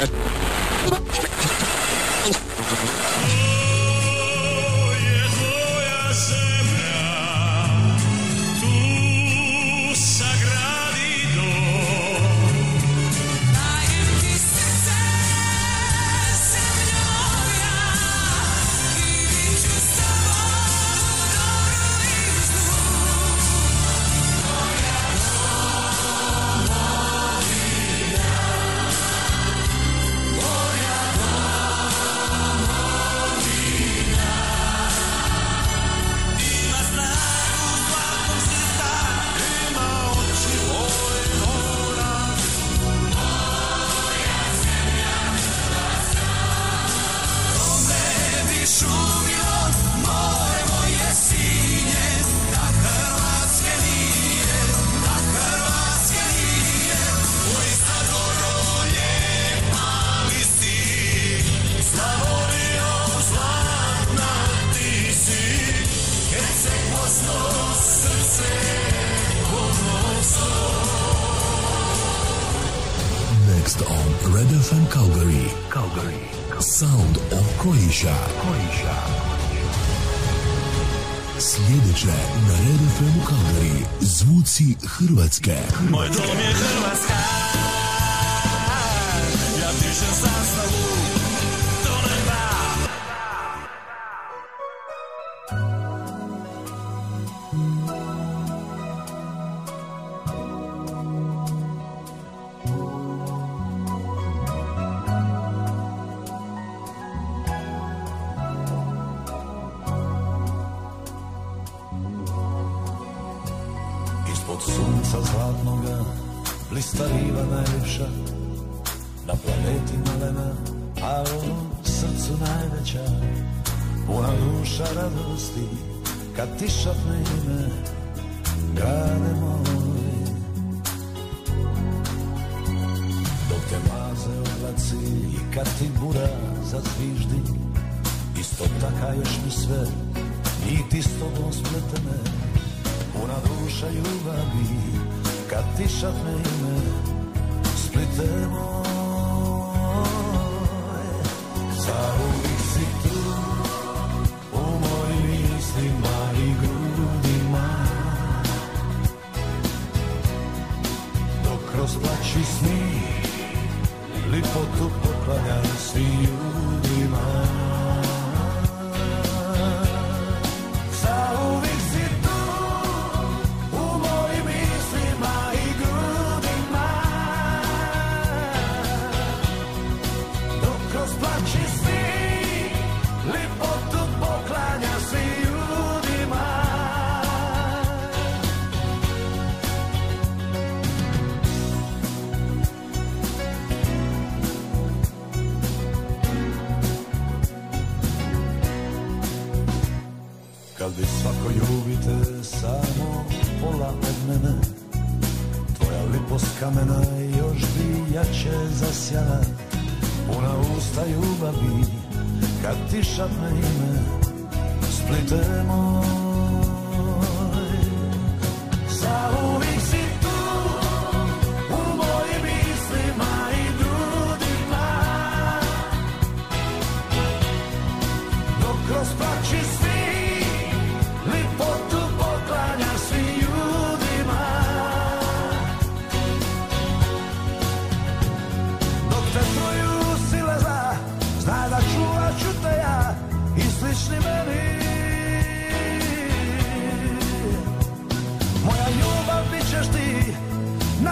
at let's get.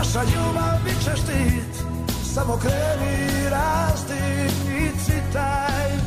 Naša ljubav bit ćeš ti Samo kreni, rasti i citaj.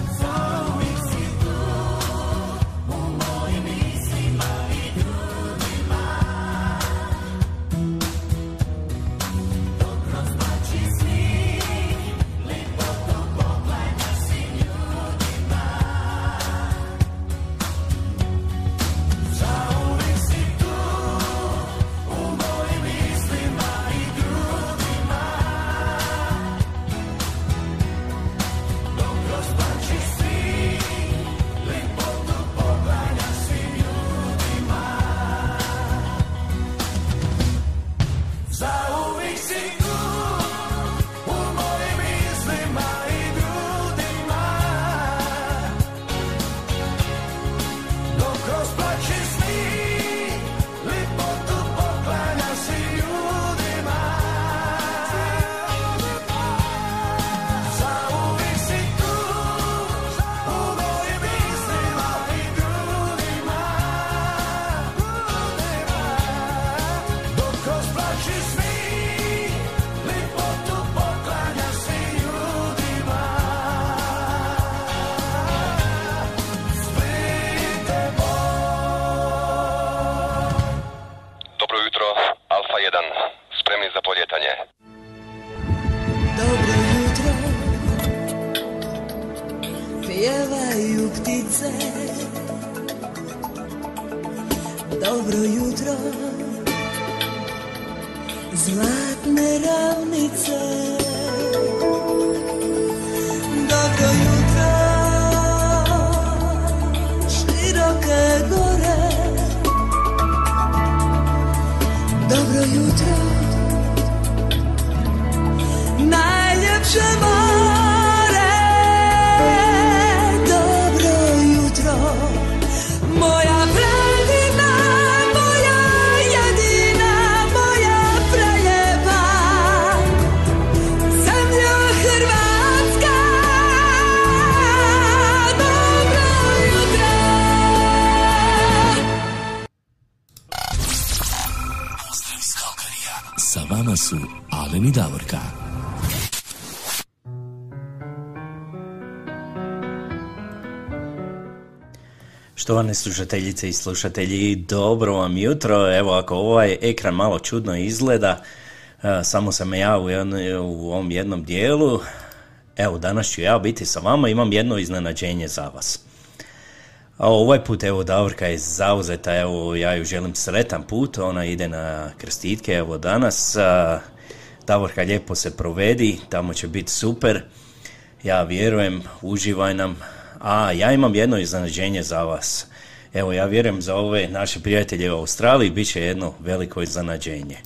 Štovane slušateljice i slušatelji, dobro vam jutro. Evo, ako ovaj ekran malo čudno izgleda, e, samo sam ja u, jedno- u ovom jednom dijelu. Evo, danas ću ja biti sa vama, imam jedno iznenađenje za vas. A ovaj put, evo, Davorka je zauzeta, evo, ja ju želim sretan put, ona ide na krstitke, evo, danas. Davorka, lijepo se provedi, tamo će biti super. Ja vjerujem, uživaj nam. A, ja imam jedno iznenađenje za vas. Evo, ja vjerujem za ove naše prijatelje u Australiji bit će jedno veliko iznenađenje.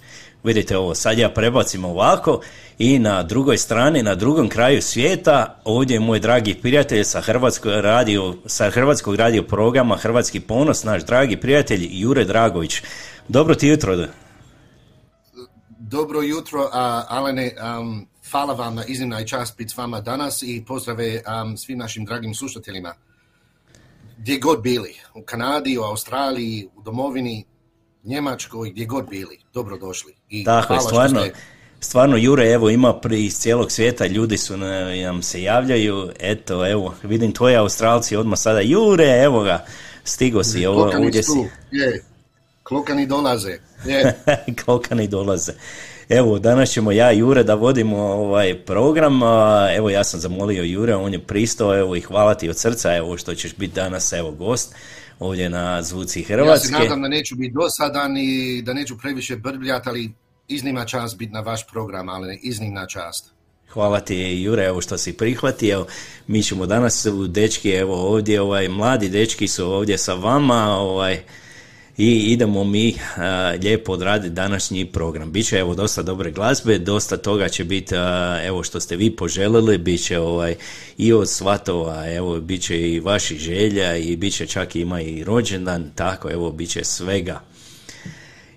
Vidite ovo, sad ja prebacim ovako i na drugoj strani, na drugom kraju svijeta, ovdje je moj dragi prijatelj sa Hrvatskog radio, sa Hrvatskog radio programa Hrvatski ponos, naš dragi prijatelj Jure Dragović. Dobro ti jutro. Dobro jutro, a, Alene. Um, hvala vam na iznimna i čast biti s vama danas i pozdrave um, svim našim dragim slušateljima. Gdje god bili, u Kanadi, u Australiji, u domovini, Njemačkoj, gdje god bili, dobrodošli. I Tako je, hvala što stvarno, ste- stvarno Jure, evo ima pri iz cijelog svijeta, ljudi su na- nam se javljaju, eto, evo, vidim tvoje Australci odmah sada, Jure, evo ga, stigo si, ovo, Klokani ovdje su, si, je, klokani dolaze. Je, Klokani dolaze. Evo, danas ćemo ja i Jure da vodimo ovaj program. Evo, ja sam zamolio Jure, on je pristao, evo i hvala ti od srca, evo što ćeš biti danas, evo, gost ovdje na Zvuci ja se Hrvatske. nadam da neću biti dosadan i da neću previše brbljati, ali iznimna čast biti na vaš program, Alene, iznimna čast. Hvala ti Jure, evo što si prihvatio. Mi ćemo danas u dečki, evo ovdje, ovaj, mladi dečki su ovdje sa vama, ovaj, i idemo mi a, lijepo odraditi današnji program. Biće evo dosta dobre glazbe, dosta toga će biti evo što ste vi poželjeli, bit će ovaj, i od svatova, evo bit će i vaši želja i bit će čak ima i rođendan, tako evo bit će svega.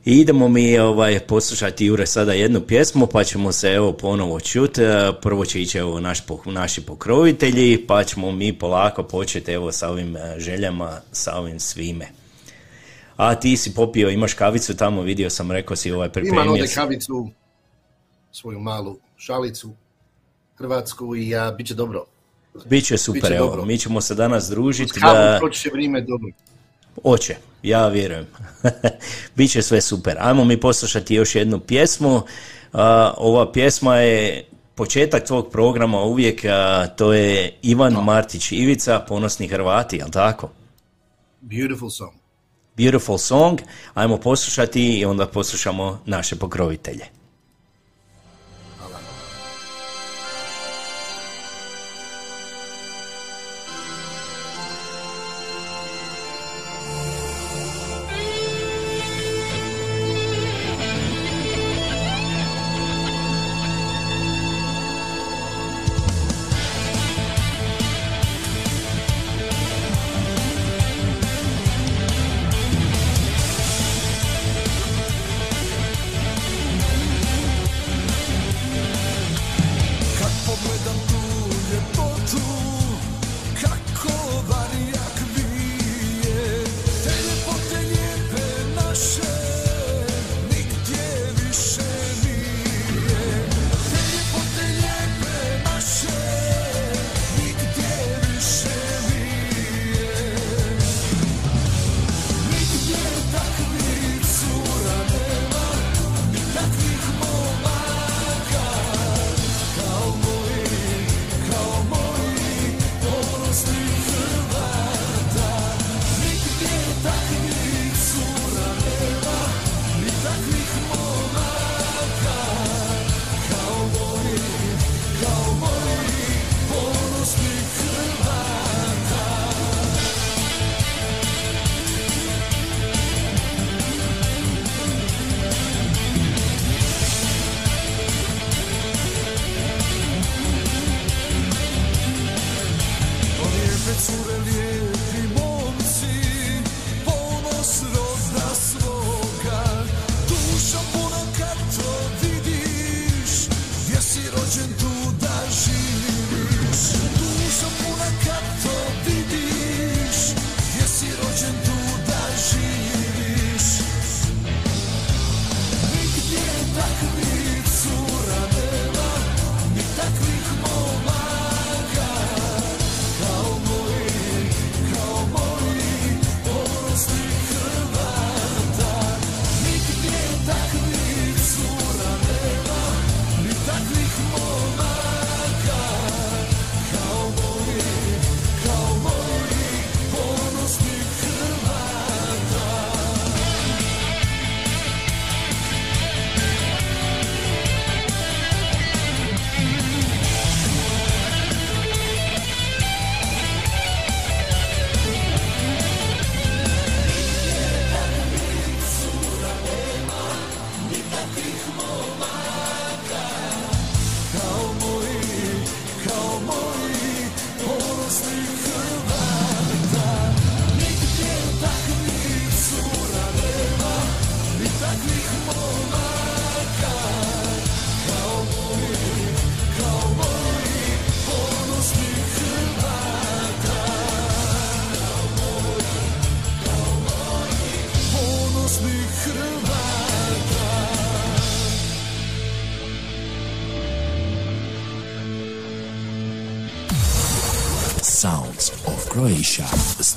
I idemo mi ovaj, poslušati Jure sada jednu pjesmu, pa ćemo se evo ponovo čuti. Prvo će ići evo naš, naši pokrovitelji, pa ćemo mi polako početi evo sa ovim željama, sa ovim svime. A ti si popio, imaš kavicu tamo, vidio sam, rekao si ovaj Imam pripremio ovdje si. kavicu, svoju malu šalicu, hrvatsku i a, bit će dobro. Biće super, Biće evo, dobro. mi ćemo se danas družiti. Kavu Da... proći vrijeme dobro. Oće, ja vjerujem. Biće sve super. Ajmo mi poslušati još jednu pjesmu. Ova pjesma je početak tvog programa uvijek, to je Ivan Martić Ivica, Ponosni Hrvati, jel tako? Beautiful song. Beautiful song, ajmo poslušati i onda poslušamo naše pokrovitelje.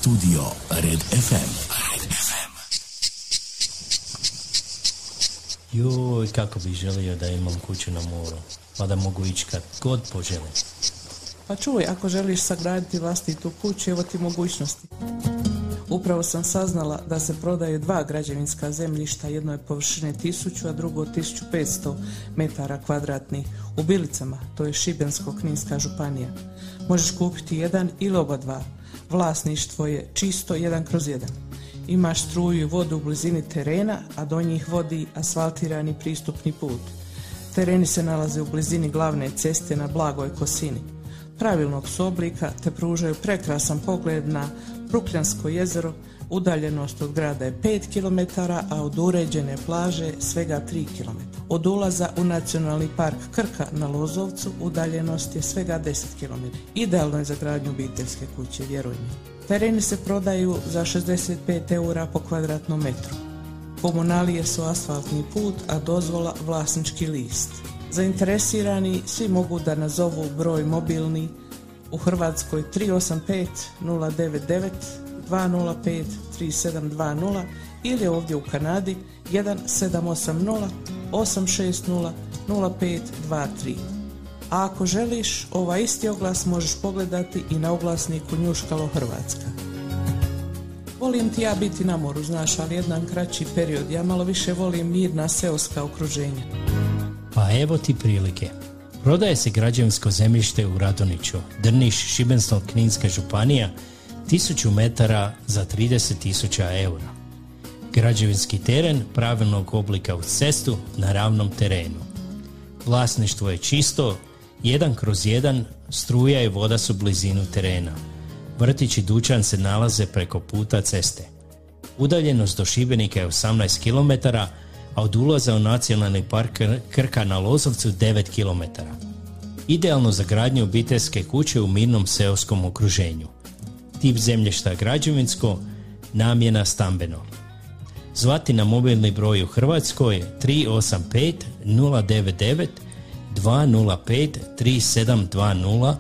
Studio Red FM. Red FM. Joj, kako bih želio da imam kuću na moru, pa da mogu ići kad god poželim. Pa čuj, ako želiš sagraditi vlastitu kuću, evo ti mogućnosti. Upravo sam saznala da se prodaju dva građevinska zemljišta, jedno je površine 1000, a drugo 1500 metara kvadratnih u Bilicama, to je Šibensko-Kninska županija. Možeš kupiti jedan ili oba dva. Vlasništvo je čisto jedan kroz jedan. Imaš struju i vodu u blizini terena, a do njih vodi asfaltirani pristupni put. Tereni se nalaze u blizini glavne ceste na blagoj kosini. Pravilnog su oblika te pružaju prekrasan pogled na Brukljansko jezero, udaljenost od grada je 5 km, a od uređene plaže svega 3 km. Od ulaza u nacionalni park Krka na Lozovcu udaljenost je svega 10 km. Idealno je za gradnju obiteljske kuće, vjeruj mi. Tereni se prodaju za 65 eura po kvadratnom metru. Komunalije su asfaltni put, a dozvola vlasnički list. Zainteresirani svi mogu da nazovu broj mobilni u Hrvatskoj 385 099 205 3720 ili ovdje u Kanadi 1780 860 0523. A ako želiš, ovaj isti oglas možeš pogledati i na oglasniku Njuškalo Hrvatska. Volim ti ja biti na moru, znaš, ali jedan kraći period. Ja malo više volim mirna seoska okruženja. Pa evo ti prilike. Prodaje se građevinsko zemljište u Radoniću, Drniš, Šibensko-Kninska županija, 1000 metara za 30.000 eura. Građevinski teren pravilnog oblika uz cestu na ravnom terenu. Vlasništvo je čisto, jedan kroz jedan, struja i voda su blizinu terena. Vrtić i dućan se nalaze preko puta ceste. Udaljenost do Šibenika je 18 km, a od ulaza u nacionalni park Krka na Lozovcu 9 km. Idealno za gradnju obiteljske kuće u mirnom seoskom okruženju. Tip zemljišta građevinsko, namjena stambeno. Zvati na mobilni broj u Hrvatskoj 385 099 205 3720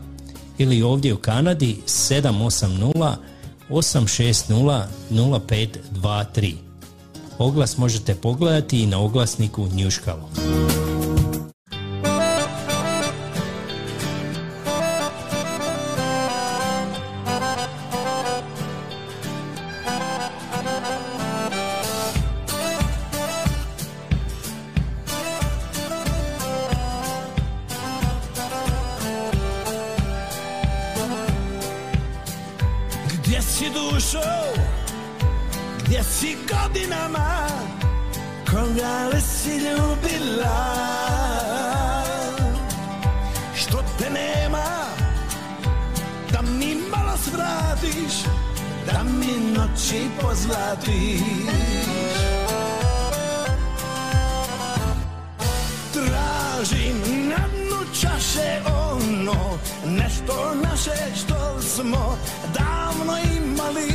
ili ovdje u Kanadi 780 860 0523. Oglas možete pogledati i na oglasniku Njuškalo. Dušo, gdje si godinama, koga li si ljubila? Što te nema, da mi malo svratiš, da mi noći pozlatiš. Tražim na dnu čaše ono Nešto naše što smo davno imali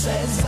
Opet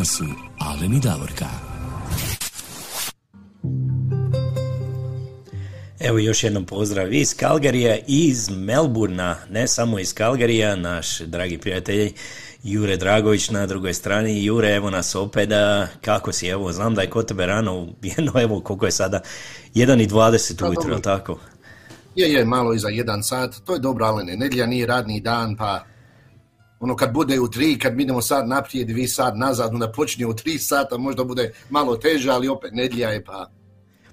vama su Alen i Davorka. Evo još jednom pozdrav iz Kalgarija i iz Melburna, ne samo iz Kalgarija, naš dragi prijatelj Jure Dragović na drugoj strani. Jure, evo nas opet, kako si, evo, znam da je kod tebe rano, jedno, evo, koliko je sada, 1.20 ujutro, dobro. jel tako? Je, je, malo iza jedan sat. To je dobro, Alene. Nedjelja nije radni dan, pa ono kad bude u tri, kad idemo sad naprijed vi sad nazad, onda počne u tri sata, možda bude malo teže, ali opet nedjelja je, pa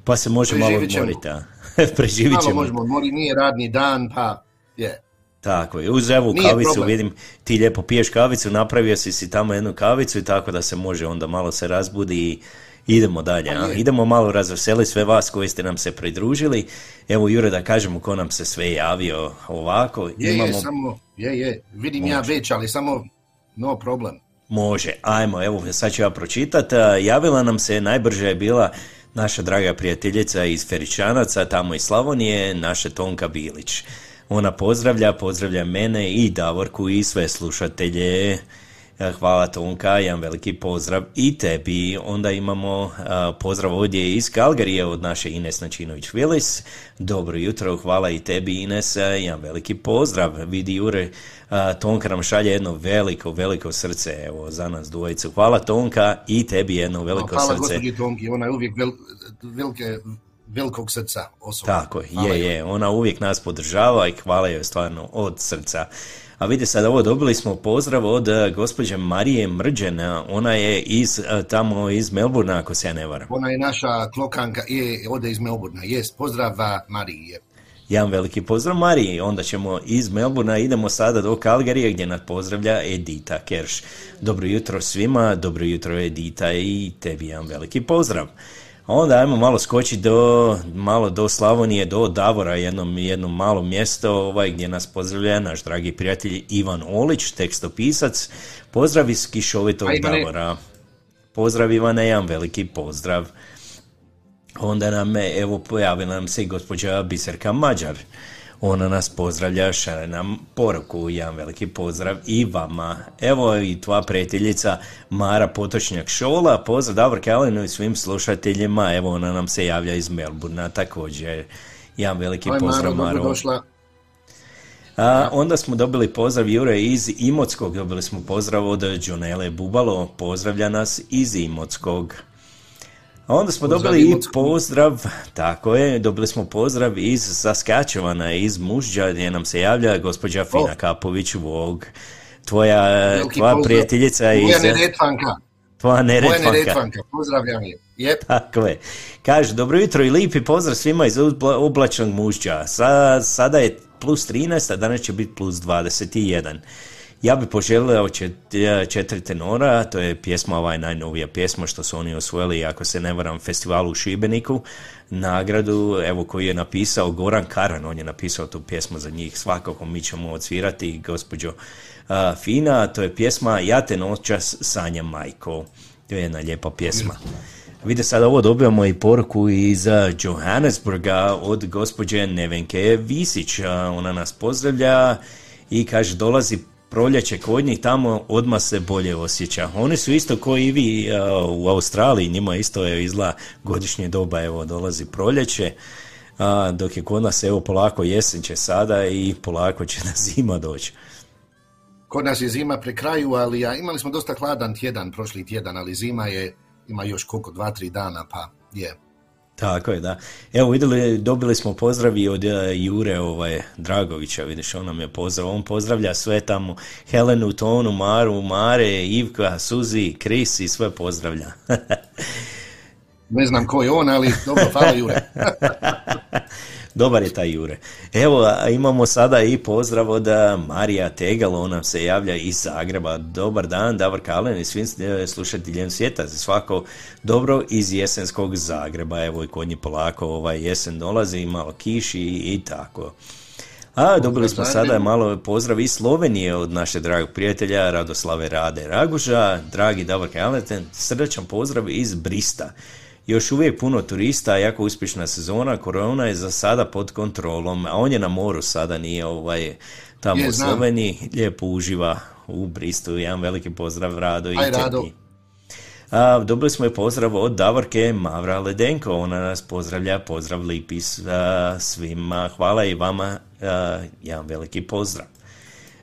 Pa se može malo odmoriti, a? Preživit malo ćemo. možemo odmoriti, nije radni dan, pa je. Tako je, uz Nije kavicu, problem. vidim, ti lijepo piješ kavicu, napravio si si tamo jednu kavicu i tako da se može onda malo se razbudi i idemo dalje. A? Idemo malo razveseliti sve vas koji ste nam se pridružili. Evo Jure da kažemo ko nam se sve javio ovako. Je, Imamo... je, samo, je, je, vidim ja već, ali samo no problem. Može, ajmo, evo sad ću ja pročitat. A, Javila nam se, najbrže je bila naša draga prijateljica iz Feričanaca, tamo iz Slavonije, naša Tonka Bilić. Ona pozdravlja, pozdravlja mene i Davorku i sve slušatelje. E, Hvala Tonka, jedan veliki pozdrav i tebi. Onda imamo a, pozdrav ovdje iz Kalgarije od naše Ines Načinović-Vilis. Dobro jutro, hvala i tebi Ines, e, jedan veliki pozdrav. Vidi Jure, Tonka nam šalje jedno veliko, veliko srce evo, za nas dvojicu. Hvala Tonka i tebi jedno veliko Hvala srce. gospođi Tonki, ona je uvijek vel, velike, velikog srca osoba. Tako, je, Hvala je, je. Ona uvijek nas podržava i hvala joj stvarno od srca. A vidi sad ovo, dobili smo pozdrav od eh, gospođe Marije Mrđena. Ona je iz, eh, tamo iz Melburna, ako se ja ne varam. Ona je naša klokanka, je, ode iz Melburna, jest, pozdrav a, Mariji. Jedan veliki pozdrav Mariji. Onda ćemo iz Melburna, idemo sada do Kalgarije gdje nas pozdravlja Edita Kerš. Dobro jutro svima, dobro jutro Edita i tebi jedan veliki pozdrav. A Onda ajmo malo skočiti do, malo do Slavonije, do Davora, jednom, jedno malo mjesto ovaj, gdje nas pozdravlja naš dragi prijatelj Ivan Olić, tekstopisac. Pozdrav iz kišovitog Davora. Pozdrav Ivane, jedan veliki pozdrav. Onda nam evo, pojavila nam se i gospođa Biserka Mađar. Ona nas pozdravlja, šalje nam poruku, jedan veliki pozdrav i vama. Evo i tvoja prijateljica Mara Potočnjak Šola, pozdrav Davor Kalinu i svim slušateljima, evo ona nam se javlja iz Melburna također. Jedan veliki Oj, pozdrav Maro. A, onda smo dobili pozdrav Jure iz Imotskog, dobili smo pozdrav od Džonele Bubalo, pozdravlja nas iz Imotskog. A onda smo Pozdrav dobili i pozdrav, tako je, dobili smo pozdrav iz Saskačevana, iz Mužđa, gdje nam se javlja gospođa Fina Kapović Vog. Tvoja, tvoja prijateljica iz... Moja neretvanka, Tvoja neretvanka. pozdravljam je. Jep, Tako je. Kaže, dobro jutro i lipi pozdrav svima iz obla- oblačnog mušća. Sa, sada je plus 13, a danas će biti plus 21. Ja bi poželio čet, četiri tenora, to je pjesma, ovaj najnovija pjesma što su oni osvojili, ako se ne varam, festivalu u Šibeniku, nagradu, evo koju je napisao Goran Karan, on je napisao tu pjesmu za njih, svakako mi ćemo odsvirati, gospođo a, Fina, to je pjesma Ja te noćas sanjam majko, to je jedna lijepa pjesma. Vidite sad ovo dobijamo i poruku iz Johannesburga od gospođe Nevenke Visić. Ona nas pozdravlja i kaže dolazi proljeće kod njih, tamo odmah se bolje osjeća. Oni su isto kao i vi u Australiji, njima isto je izla godišnje doba, evo dolazi proljeće, a, dok je kod nas evo polako jesen će sada i polako će na zima doći. kod nas je zima pri kraju, ali ja, imali smo dosta hladan tjedan prošli tjedan, ali zima je, ima još koliko, dva, tri dana, pa je. Tako je, da. Evo, vidjeli, dobili smo pozdrav i od e, Jure ovaj, Dragovića, vidiš, on nam je pozdrav. On pozdravlja sve tamo, Helenu, Tonu, Maru, Mare, Ivka, Suzi, Kris i sve pozdravlja. Ne znam ko je on, ali dobro, hvala Jure. Dobar je taj Jure. Evo, imamo sada i pozdrav od Marija Tegal, on nam se javlja iz Zagreba. Dobar dan, Davor Kalen i svim e, slušateljem svijeta. Za svako dobro iz jesenskog Zagreba. Evo i kod njih polako ovaj jesen dolazi, malo kiši i tako. A dobili smo sada malo pozdrav iz Slovenije od naše dragog prijatelja Radoslave Rade Raguža, dragi Davor Kaleten, srdačan pozdrav iz Brista. Još uvijek puno turista, jako uspješna sezona, korona je za sada pod kontrolom, a on je na moru sada, nije ovaj, tamo Je, u znam. Sloveniji, lijepo uživa u Bristu, jedan veliki pozdrav Rado i Aj, Rado. A, dobili smo i pozdrav od Davorke Mavra Ledenko, ona nas pozdravlja, pozdrav lipi s- a, svima, hvala i vama, a, jedan veliki pozdrav.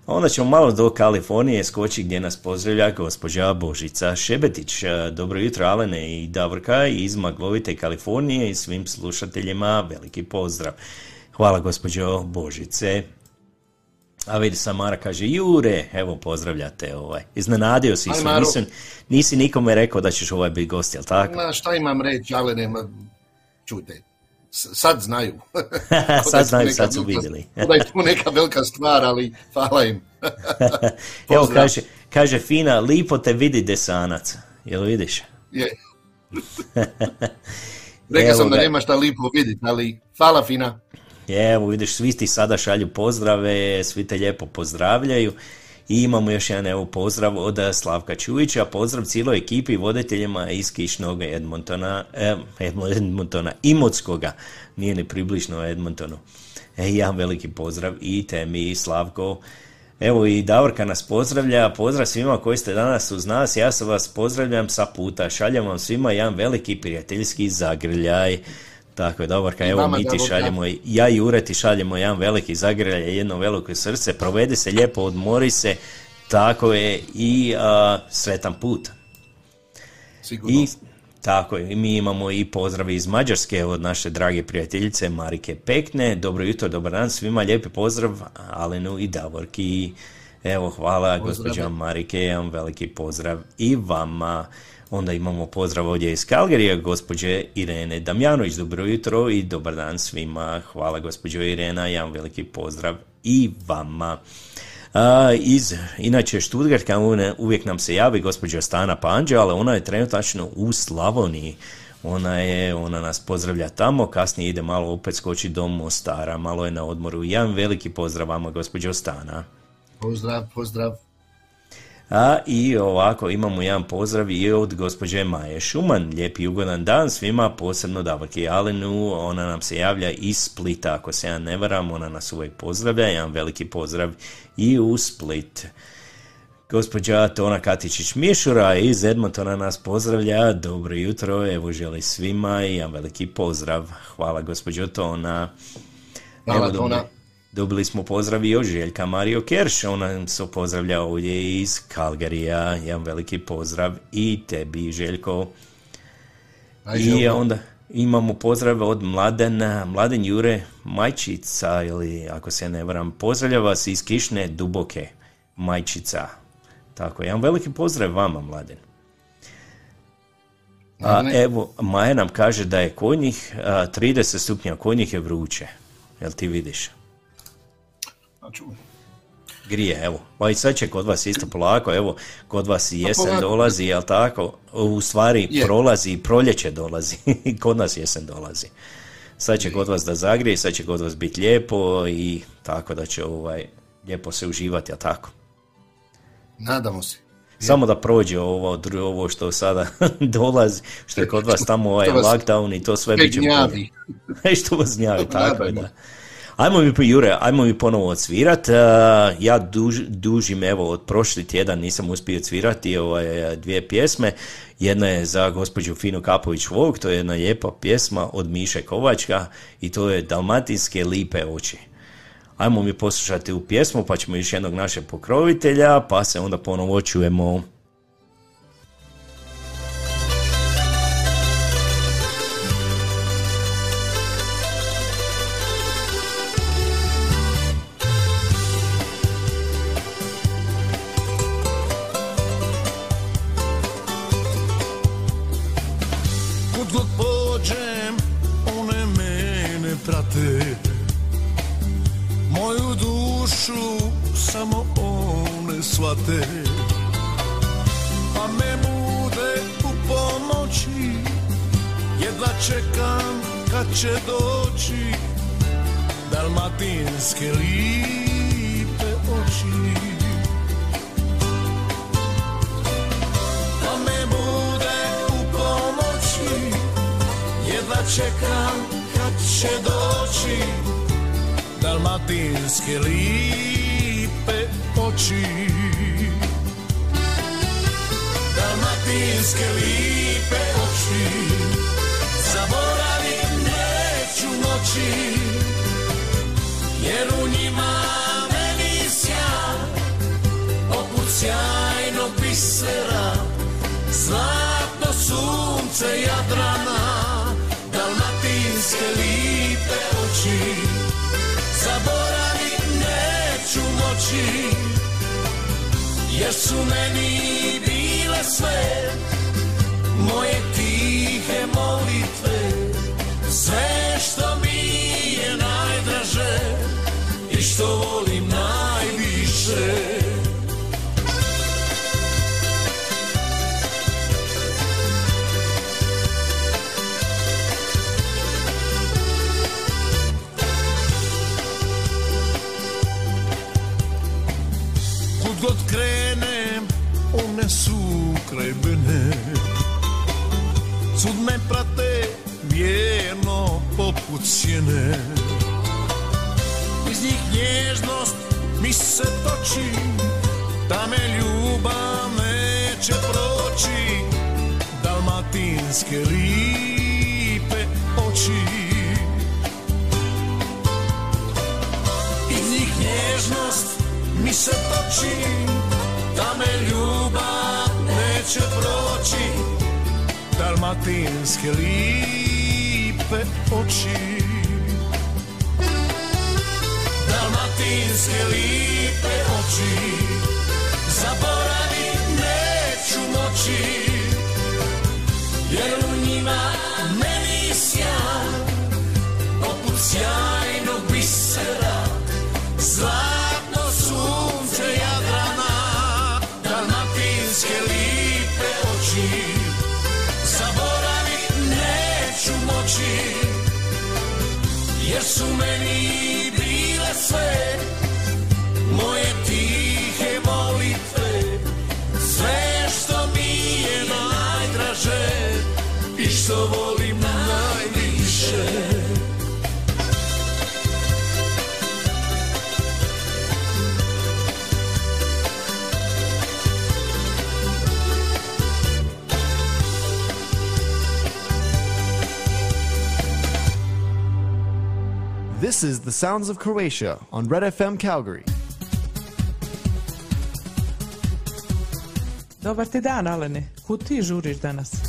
Onda ćemo malo do Kalifornije skoči gdje nas pozdravlja gospođa Božica Šebetić. A, Dobro jutro Alene i Davorka iz maglovite Kalifornije i svim slušateljima veliki pozdrav. Hvala gospođo Božice. A vidi Samara kaže, Jure, evo pozdravljate ovaj. Iznenadio si se, nisi, nisi nikome rekao da ćeš ovaj biti gost, jel tako? Ma, šta imam reći, ali nema, čujte, s- sad znaju. Sad znaju, sad su vidjeli. Da je to neka velika stvar, ali hvala im. Evo kaže, kaže Fina, lipo te vidi desanac. Jel vidiš? Je. Rekao sam da nema šta lipo vidjeti, ali hvala Fina. Evo vidiš, svi ti sada šalju pozdrave, svi te lijepo pozdravljaju. I imamo još jedan evo pozdrav od eh, Slavka Čujića, pozdrav cijeloj ekipi voditeljima iz Kišnog Edmontona, eh, Edmontona, Imotskoga, nije ni približno Edmontonu. E, jedan veliki pozdrav i temi Slavko. Evo i Davorka nas pozdravlja, pozdrav svima koji ste danas uz nas, ja se vas pozdravljam sa puta, šaljem vam svima jedan veliki prijateljski zagrljaj. Tako je, Davorka, evo mi ti šaljemo, ja i Jure ti šaljemo jedan veliki zagrljaj, jedno veliko srce, provedi se lijepo, odmori se, tako je i a, sretan put. Sigurno. I tako je, mi imamo i pozdrav iz Mađarske od naše drage prijateljice Marike Pekne. Dobro jutro, dobar dan svima, lijepi pozdrav Alenu i Davorki. Evo, hvala gospođa Marike, jedan veliki pozdrav i vama. Onda imamo pozdrav ovdje iz Kalgerija, gospođe Irene Damjanović. Dobro jutro i dobar dan svima. Hvala gospođo Irena, jedan veliki pozdrav i vama. A, iz, inače, Štutgartka une- uvijek nam se javi gospođa Stana Panđa, ali ona je trenutačno u Slavoniji. Ona je, ona nas pozdravlja tamo, kasnije ide malo opet skoči do Mostara, malo je na odmoru. Jedan veliki pozdrav vama, gospođo Stana. Pozdrav, pozdrav. A i ovako imamo jedan pozdrav i od gospođe Maje Šuman. Lijep i ugodan dan svima, posebno Davorki Alenu. Ona nam se javlja iz Splita, ako se ja ne varam, ona nas uvijek pozdravlja. Jedan veliki pozdrav i u Split. Gospođa Tona Katičić-Mišura iz Edmontona nas pozdravlja. Dobro jutro, evo želi svima i jedan veliki pozdrav. Hvala gospođo Tona. Hvala, Evo, Tona. Dobili smo pozdrav i od Željka Mario Kerš, ona nam se pozdravlja ovdje iz Kalgarija, jedan veliki pozdrav i tebi Željko. Aj, I onda imamo pozdrav od Mladen, Mladen Jure Majčica, ili ako se ne varam, pozdravlja vas iz Kišne Duboke, Majčica. Tako, jedan veliki pozdrav vama, Mladen. A, evo, Maja nam kaže da je kod njih a, 30 stupnja, kod njih je vruće. Jel ti vidiš? Ču- Grije, evo. Pa i sad će kod vas isto polako, evo, kod vas i jesen polako. dolazi, jel tako? U stvari Je. prolazi i proljeće dolazi, kod nas jesen dolazi. Sad će kod vas da zagrije, sad će kod vas biti lijepo i tako da će ovaj, lijepo se uživati, jel tako? Nadamo se. Samo da prođe ovo, ovo što sada dolazi, što je kod vas tamo ovaj lockdown i to sve bit će bolje. gnjavi. što vas gnjavi, tako je, da. Ajmo mi, Jure, ajmo mi ponovo odsvirat. Uh, ja duž, dužim, evo, od prošli tjedan nisam uspio odsvirati ovaj, dvije pjesme. Jedna je za gospođu Finu Kapović Vog, to je jedna lijepa pjesma od Miše Kovačka i to je Dalmatinske lipe oči. Ajmo mi poslušati u pjesmu, pa ćemo još jednog našeg pokrovitelja, pa se onda ponovo čujemo. Što volim najviše This is the Sounds of Croatia on Red FM Calgary. Dobar ti dan, Alene. Kud ti žuriš danas?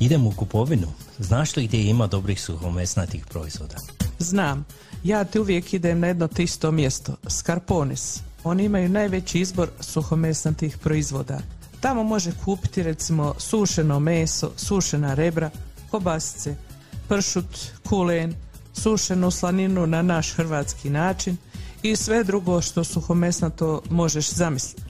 Idem u kupovinu. Znaš li gdje ima dobrih suhomesnatih proizvoda? Znam, ja ti uvijek idem na jedno te isto mjesto, Skarponis. Oni imaju najveći izbor suhomesnatih proizvoda. Tamo može kupiti recimo sušeno meso, sušena rebra, kobasice, pršut, kulen, sušenu slaninu na naš hrvatski način i sve drugo što suhomesnato možeš zamisliti.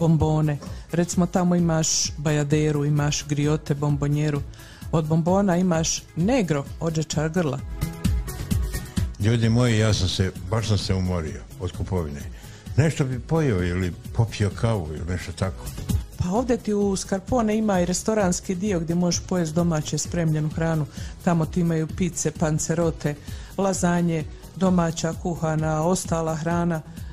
bombone. Recimo tamo imaš bajaderu, imaš griote, bombonjeru. Od bombona imaš negro, ođečar grla. Ljudi moji, ja sam se, baš sam se umorio od kupovine. Nešto bi pojeo ili popio kavu ili nešto tako. Pa ovdje ti u Skarpone ima i restoranski dio gdje možeš pojesti domaće spremljenu hranu. Tamo ti imaju pice, pancerote, lazanje, domaća kuhana, ostala hrana,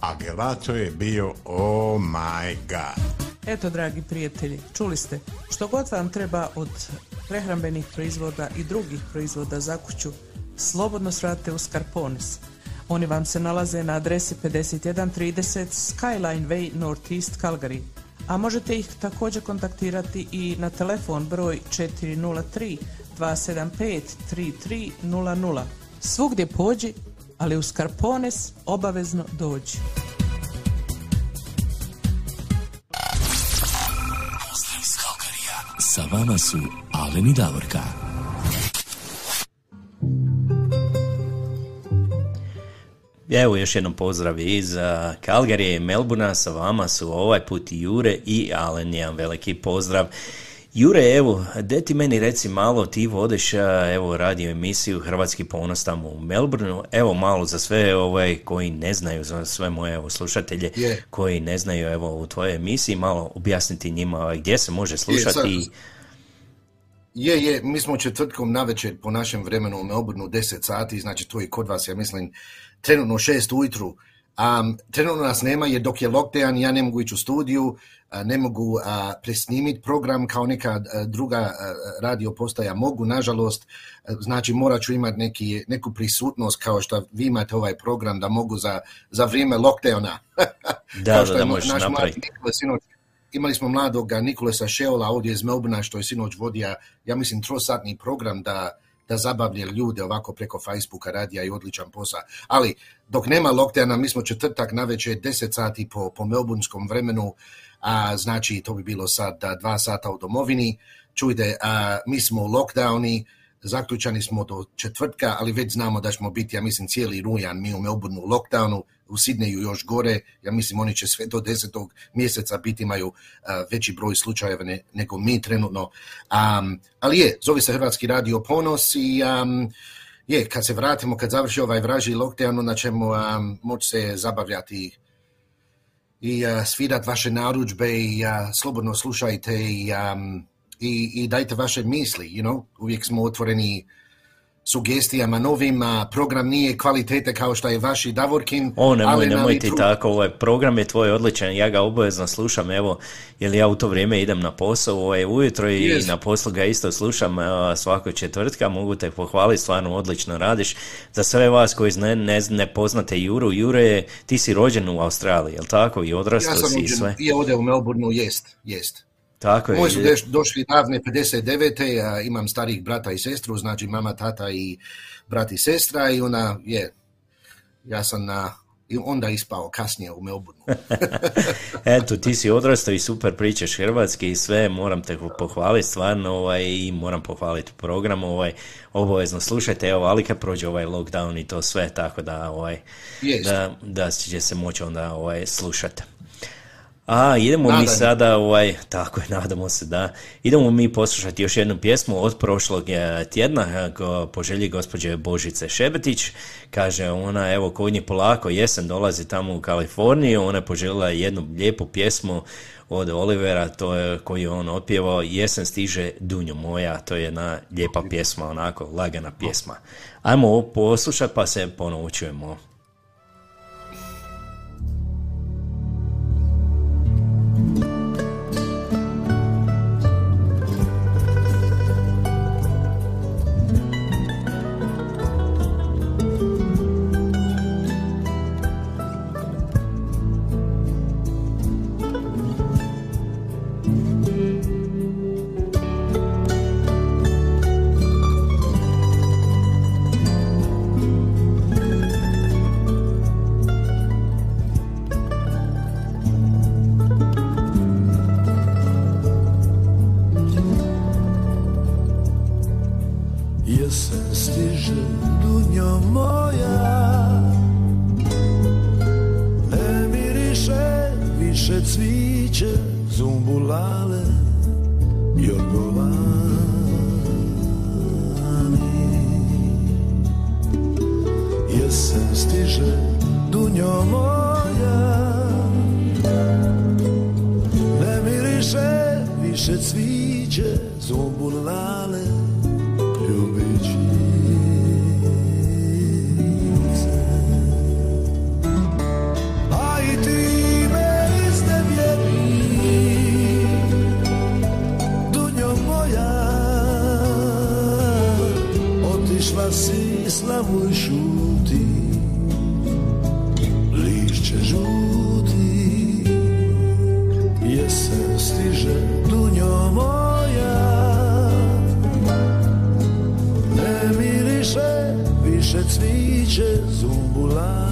a gelato je bio oh my god. Eto, dragi prijatelji, čuli ste, što god vam treba od prehrambenih proizvoda i drugih proizvoda za kuću, slobodno svrate u Scarpones. Oni vam se nalaze na adresi 5130 Skyline Way Northeast Calgary, a možete ih također kontaktirati i na telefon broj 403 275 3300. Svugdje pođi, ali u Scarpones obavezno dođi. Sa vama su Alen i Davorka. Evo još jednom pozdrav iz Kalgarije i Melbuna, sa vama su ovaj put i Jure i Alen, jedan veliki pozdrav. Jure, evo, de ti meni reci malo, ti vodeš, evo, radio emisiju Hrvatski ponos tamo u Melbourneu, evo malo za sve ovaj, koji ne znaju, za sve moje evo, slušatelje Je. koji ne znaju evo, u tvojoj emisiji, malo objasniti njima ovaj, gdje se može slušati sad- Je, je, mi smo četvrtkom navečer po našem vremenu u Melbourneu 10 sati, znači to je kod vas, ja mislim, trenutno 6 ujutru. Um, trenutno nas nema jer dok je lockdown ja ne mogu ići u studiju, ne mogu a, presnimiti program kao neka druga radio postaja mogu, nažalost, znači morat ću imati neki, neku prisutnost kao što vi imate ovaj program da mogu za, za vrijeme lockdowna. Da, Kao da, što da je možeš napraviti. Sinoć, imali smo mladog Nikolesa Šeola ovdje iz Melbourna što je sinoć vodio, ja mislim, trosatni program da, da zabavlja ljude ovako preko Facebooka, radija i odličan posao. Ali dok nema lockdowna, mi smo četvrtak na večer 10 sati po, po melburnskom vremenu, a znači to bi bilo sad a, dva sata u domovini. Čujte, a, mi smo u lockdowni, zaključani smo do četvrtka, ali već znamo da ćemo biti, ja mislim, cijeli rujan mi u Melbourneu u lockdownu, u Sidneju još gore, ja mislim oni će sve do desetog mjeseca biti imaju a, veći broj slučajeva ne- nego mi trenutno. Um, ali je, zove se Hrvatski radio ponos i um, je, kad se vratimo, kad završi ovaj vraži lockdown, onda ćemo um, moći se zabavljati i uh, svirat vaše narudžbe i uh, slobodno slušajte i, um, i, i dajte vaše misli, you know, uvijek smo otvoreni sugestijama novim, a program nije kvalitete kao što je vaš i Davorkin. O, nemoj, ali nemoj ti tru- tako, ovaj program je tvoj odličan, ja ga obavezno slušam, evo, jer ja u to vrijeme idem na posao ovaj, ujutro i Yes. na poslu ga isto slušam evo, svakog četvrtka, mogu te pohvaliti, stvarno odlično radiš. Za sve vas koji ne, ne, ne poznate Juru, Jure, je- ti si rođen u Australiji, jel tako? I odrastao Ja sam si i sve. i ovdje u Melbourneu, jest, jest. Tako je. Moji su deš- došli davne 59. A imam starih brata i sestru, znači mama, tata i brat i sestra i ona je, ja sam na, i onda ispao kasnije u Melbourneu. Eto, ti si odrastao i super pričaš hrvatski i sve, moram te pohvaliti stvarno ovaj, i moram pohvaliti program, ovaj, obavezno slušajte, evo, ali kad prođe ovaj lockdown i to sve, tako da, ovaj, da, da će se moći onda ovaj, slušati. A, idemo mi Nadajmo. sada, ovaj, tako je, nadamo se da, idemo mi poslušati još jednu pjesmu od prošlog eh, tjedna, eh, po želji gospođe Božice Šebetić, kaže ona, evo, kod nje polako jesen dolazi tamo u Kaliforniju, ona je poželjela jednu lijepu pjesmu od Olivera, to je koju je on opjevao, Jesen stiže dunjo moja, to je jedna lijepa pjesma, onako, lagana pjesma. Ajmo ovo poslušati pa se ponovo čujemo. zumbular.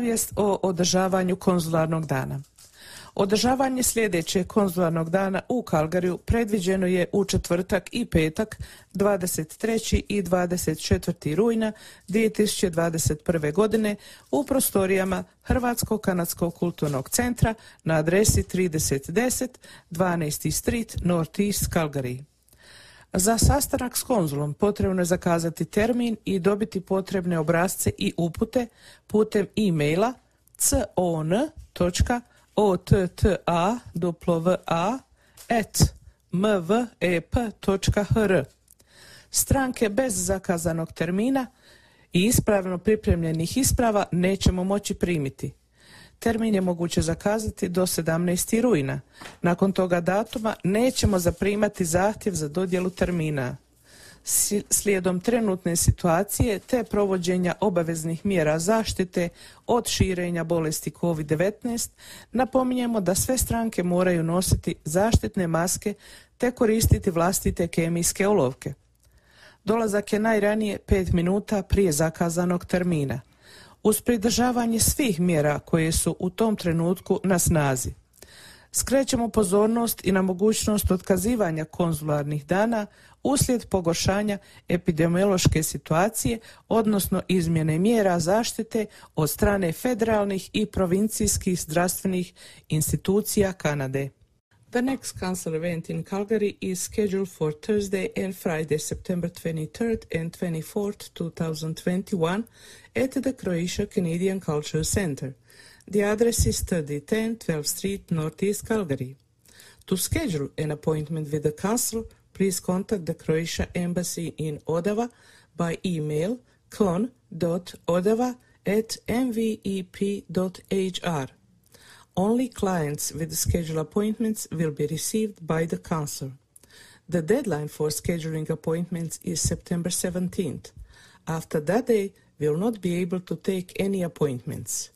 Obavijest o održavanju konzularnog dana. Održavanje sljedećeg konzularnog dana u Kalgariju predviđeno je u četvrtak i petak 23. i 24. rujna 2021. godine u prostorijama Hrvatskog kanadskog kulturnog centra na adresi 3010 12. Street North East Calgary. Za sastanak s konzulom potrebno je zakazati termin i dobiti potrebne obrazce i upute putem e-maila con.ottawa.mvep.hr Stranke bez zakazanog termina i ispravno pripremljenih isprava nećemo moći primiti. Termin je moguće zakazati do 17. rujna. Nakon toga datuma nećemo zaprimati zahtjev za dodjelu termina. Slijedom trenutne situacije te provođenja obaveznih mjera zaštite od širenja bolesti COVID-19, napominjemo da sve stranke moraju nositi zaštitne maske te koristiti vlastite kemijske olovke. Dolazak je najranije 5 minuta prije zakazanog termina. Uz pridržavanje svih mjera koje su u tom trenutku na snazi. Skrećemo pozornost i na mogućnost otkazivanja konzularnih dana uslijed pogoršanja epidemiološke situacije, odnosno izmjene mjera zaštite od strane federalnih i provincijskih zdravstvenih institucija Kanade. The next council event in Calgary is scheduled for Thursday and Friday, September 23rd and 24th, 2021, at the Croatia Canadian Cultural Center. The address is 3010 12th Street, Northeast Calgary. To schedule an appointment with the council, please contact the Croatia Embassy in Ottawa by email con.ottawa at mvep.hr. Only clients with scheduled appointments will be received by the council. The deadline for scheduling appointments is September 17th. After that day, we will not be able to take any appointments.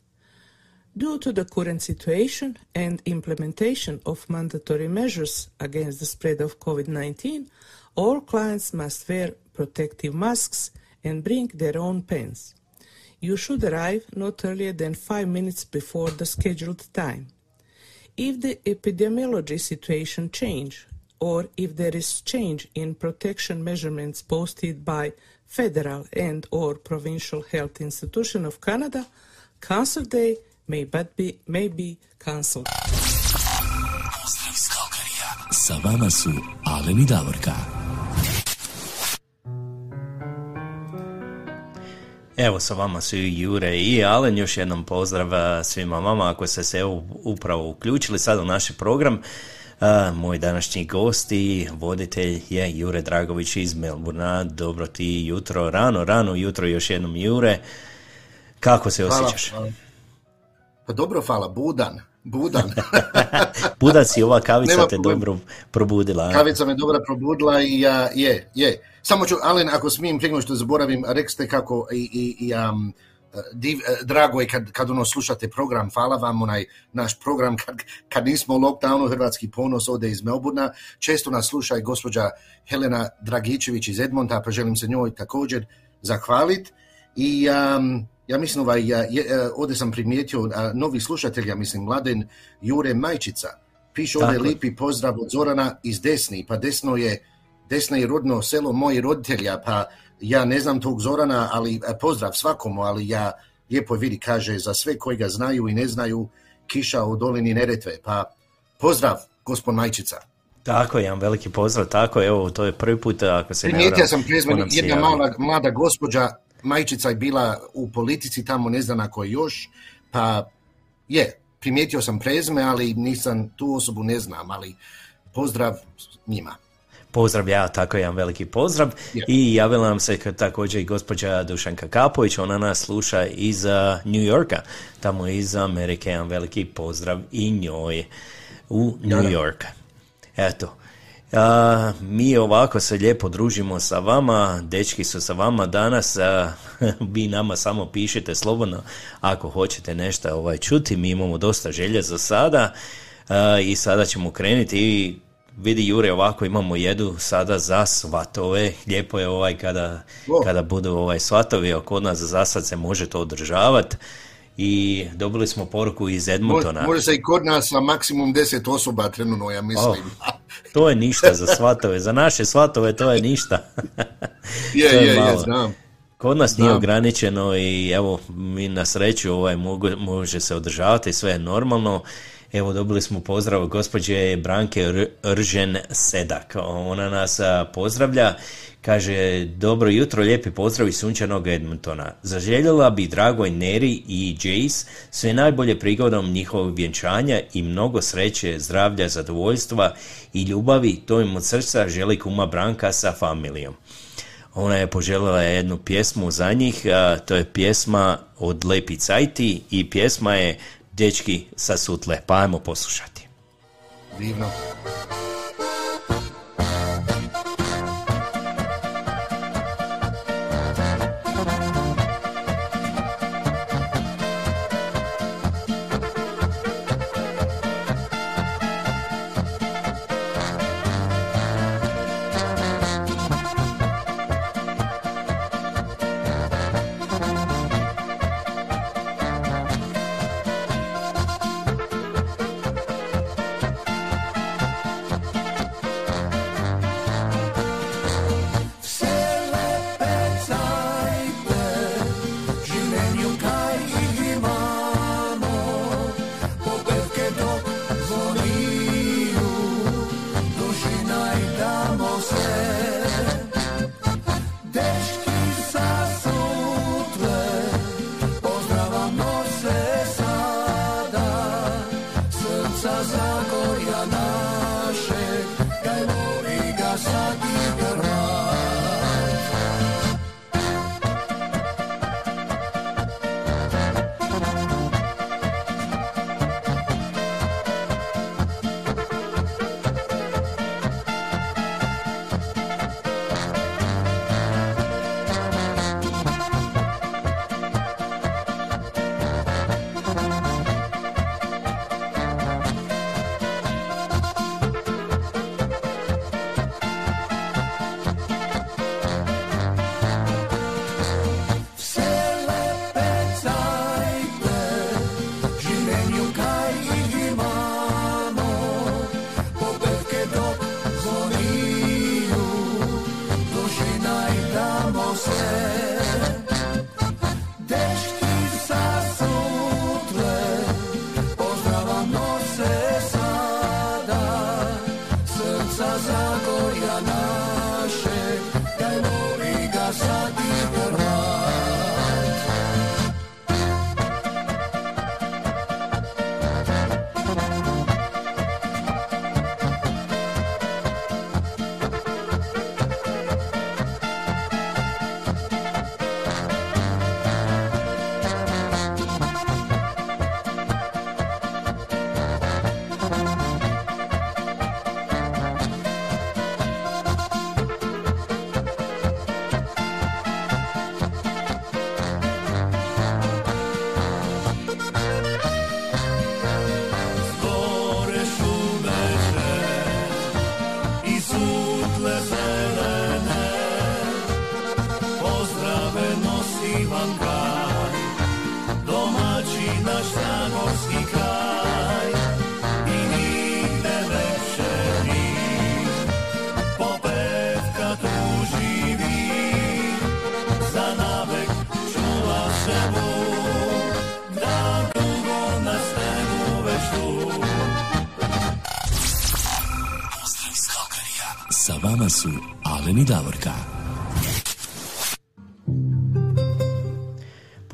Due to the current situation and implementation of mandatory measures against the spread of COVID 19, all clients must wear protective masks and bring their own pens. You should arrive not earlier than five minutes before the scheduled time. If the epidemiology situation change or if there is change in protection measurements posted by federal and or provincial health institution of Canada, Council Day may but be may be cancelled. Evo sa vama su i Jure i Alen, još jednom pozdrav a, svima vama ako ste se evo upravo uključili sad u naš program. A, moj današnji gost i voditelj je Jure Dragović iz Melburna. Dobro ti jutro, rano, rano jutro još jednom Jure. Kako se Hvala, osjećaš? hvala. Pa dobro, hvala, budan, budan. Budan si, ova kavica Nema te problema. dobro probudila. Kavica me dobro probudila i ja, je, je. Samo ću, Alen, ako smijem prije što zaboravim, rekli ste kako i, i, i um, div, drago je kad, kad ono slušate program, hvala vam onaj naš program kad, kad nismo u lockdownu, Hrvatski ponos ode iz Melburna, često nas sluša i gospođa Helena Dragičević iz Edmonta, pa želim se njoj također zahvaliti i um, ja mislim ovaj, ja, je, e, ovdje sam primijetio a, novi slušatelj, ja mislim Mladen Jure Majčica, piše ovdje Tako lipi pozdrav od Zorana iz Desni, pa Desno je, Desna je rodno selo mojih roditelja, pa ja ne znam tog Zorana, ali e, pozdrav svakomu, ali ja lijepo vidi, kaže, za sve koji ga znaju i ne znaju, kiša u dolini Neretve, pa pozdrav, gospod Majčica. Tako je, jedan veliki pozdrav, tako evo, to je prvi put, ako se ne Primijetio varam, sam prezme, on nam se jedna mala, mlada gospođa, majčica je bila u politici tamo, ne znam na kojoj još, pa je, primijetio sam prezme, ali nisam, tu osobu ne znam, ali pozdrav njima. Pozdrav ja, tako jedan veliki pozdrav. Je. I javila nam se također i gospođa Dušanka Kapović, ona nas sluša iz uh, New Yorka, tamo iz Amerike, jedan veliki pozdrav i njoj u New Da. York. Eto, a, mi ovako se lijepo družimo sa vama, dečki su sa vama danas, a, vi nama samo pišite slobodno ako hoćete nešto ovaj čuti, mi imamo dosta želje za sada a, i sada ćemo krenuti. I vidi Jure ovako imamo jedu sada za svatove, lijepo je ovaj kada, kada budu ovaj svatovi, a kod nas za sad se može to održavati i dobili smo poruku iz Mo- Edmontona. Može se i kod nas sa maksimum 10 osoba trenutno, ja mislim. To je ništa za svatove, za naše svatove to je ništa. je, je je, je, znam. Kod nas nije Znam. ograničeno i evo, mi na sreću ovaj, može se održavati, sve je normalno. Evo, dobili smo pozdrav gospođe Branke Ržen Sedak. Ona nas pozdravlja. Kaže, dobro jutro, lijepi pozdrav iz sunčanog Edmontona. Zaželjela bi dragoj Neri i Jace sve najbolje prigodom njihovog vjenčanja i mnogo sreće, zdravlja, zadovoljstva i ljubavi. To im od srca želi kuma Branka sa familijom. Ona je poželjela jednu pjesmu za njih, a, to je pjesma od Lepi Cajti i pjesma je Dečki sa sutle, pa ajmo poslušati. Divno.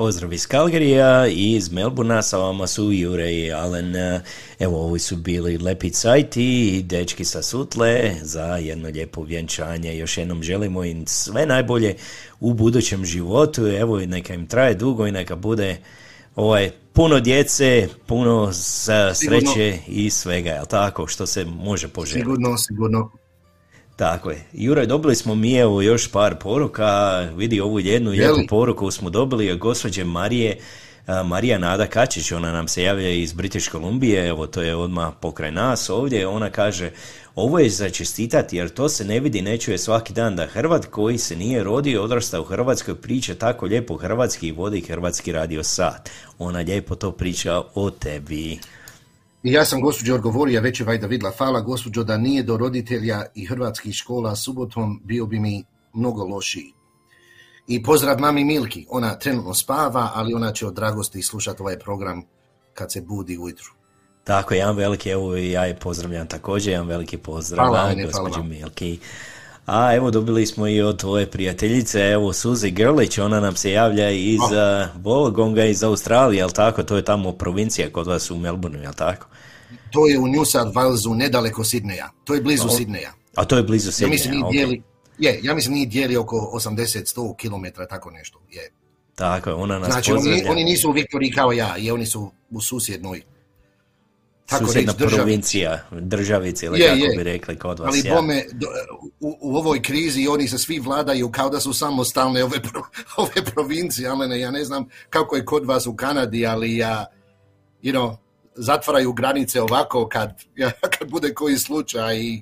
Pozdrav iz Kalgarija i iz Melburna, sa vama su Jure i Alen. Evo, ovi su bili lepi cajti i dečki sa Sutle za jedno lijepo vjenčanje. Još jednom želimo im sve najbolje u budućem životu. Evo, neka im traje dugo i neka bude ovaj, puno djece, puno sreće i svega, jel tako, što se može poželjeti. Sigurno, sigurno. Tako je. Jure, dobili smo mi evo još par poruka. Vidi ovu jednu Je lijepu li? poruku smo dobili od gospođe Marije Marija Nada Kačić, ona nam se javlja iz British Kolumbije, evo to je odmah pokraj nas ovdje, ona kaže ovo je za čestitati jer to se ne vidi, ne čuje svaki dan da Hrvat koji se nije rodio, odrastao u Hrvatskoj, priča tako lijepo hrvatski i vodi hrvatski radio sat. Ona lijepo to priča o tebi. I ja sam gospođo odgovorio, već je vajda vidla, hvala gospođo da nije do roditelja i hrvatskih škola subotom, bio bi mi mnogo lošiji. I pozdrav mami Milki, ona trenutno spava, ali ona će od dragosti slušati ovaj program kad se budi ujutru. Tako, jedan veliki, evo i ja je pozdravljam također, jedan veliki pozdrav Hvala, vam. Milki. A evo dobili smo i od tvoje prijateljice, evo Suzi Grlić, ona nam se javlja iz Oh. uh, Wollongonga iz Australije, jel tako? To je tamo provincija kod vas u Melbourneu, jel tako? To je u New South Walesu, nedaleko Sidneja. To je blizu O, Sidneja. A to je blizu Ja Sidneja, mislim, njih ok. dijeli, je, ja mislim njih dijeli oko 80-100 km, tako nešto. Je. Tako je, ona nas Znači, oni, oni nisu u Viktoriji kao ja, i oni su u susjednoj. Tako Susjedna reći, provincija, državici, ili Je, kako je. bi rekli kod vas. Ali ja. bome, u, u ovoj krizi oni se svi vladaju kao da su samostalne ove, pro- ove provincije, Alene, ja ne znam kako je kod vas u Kanadi, ali ja, you know, zatvaraju granice ovako kad, ja, kad bude koji slučaj i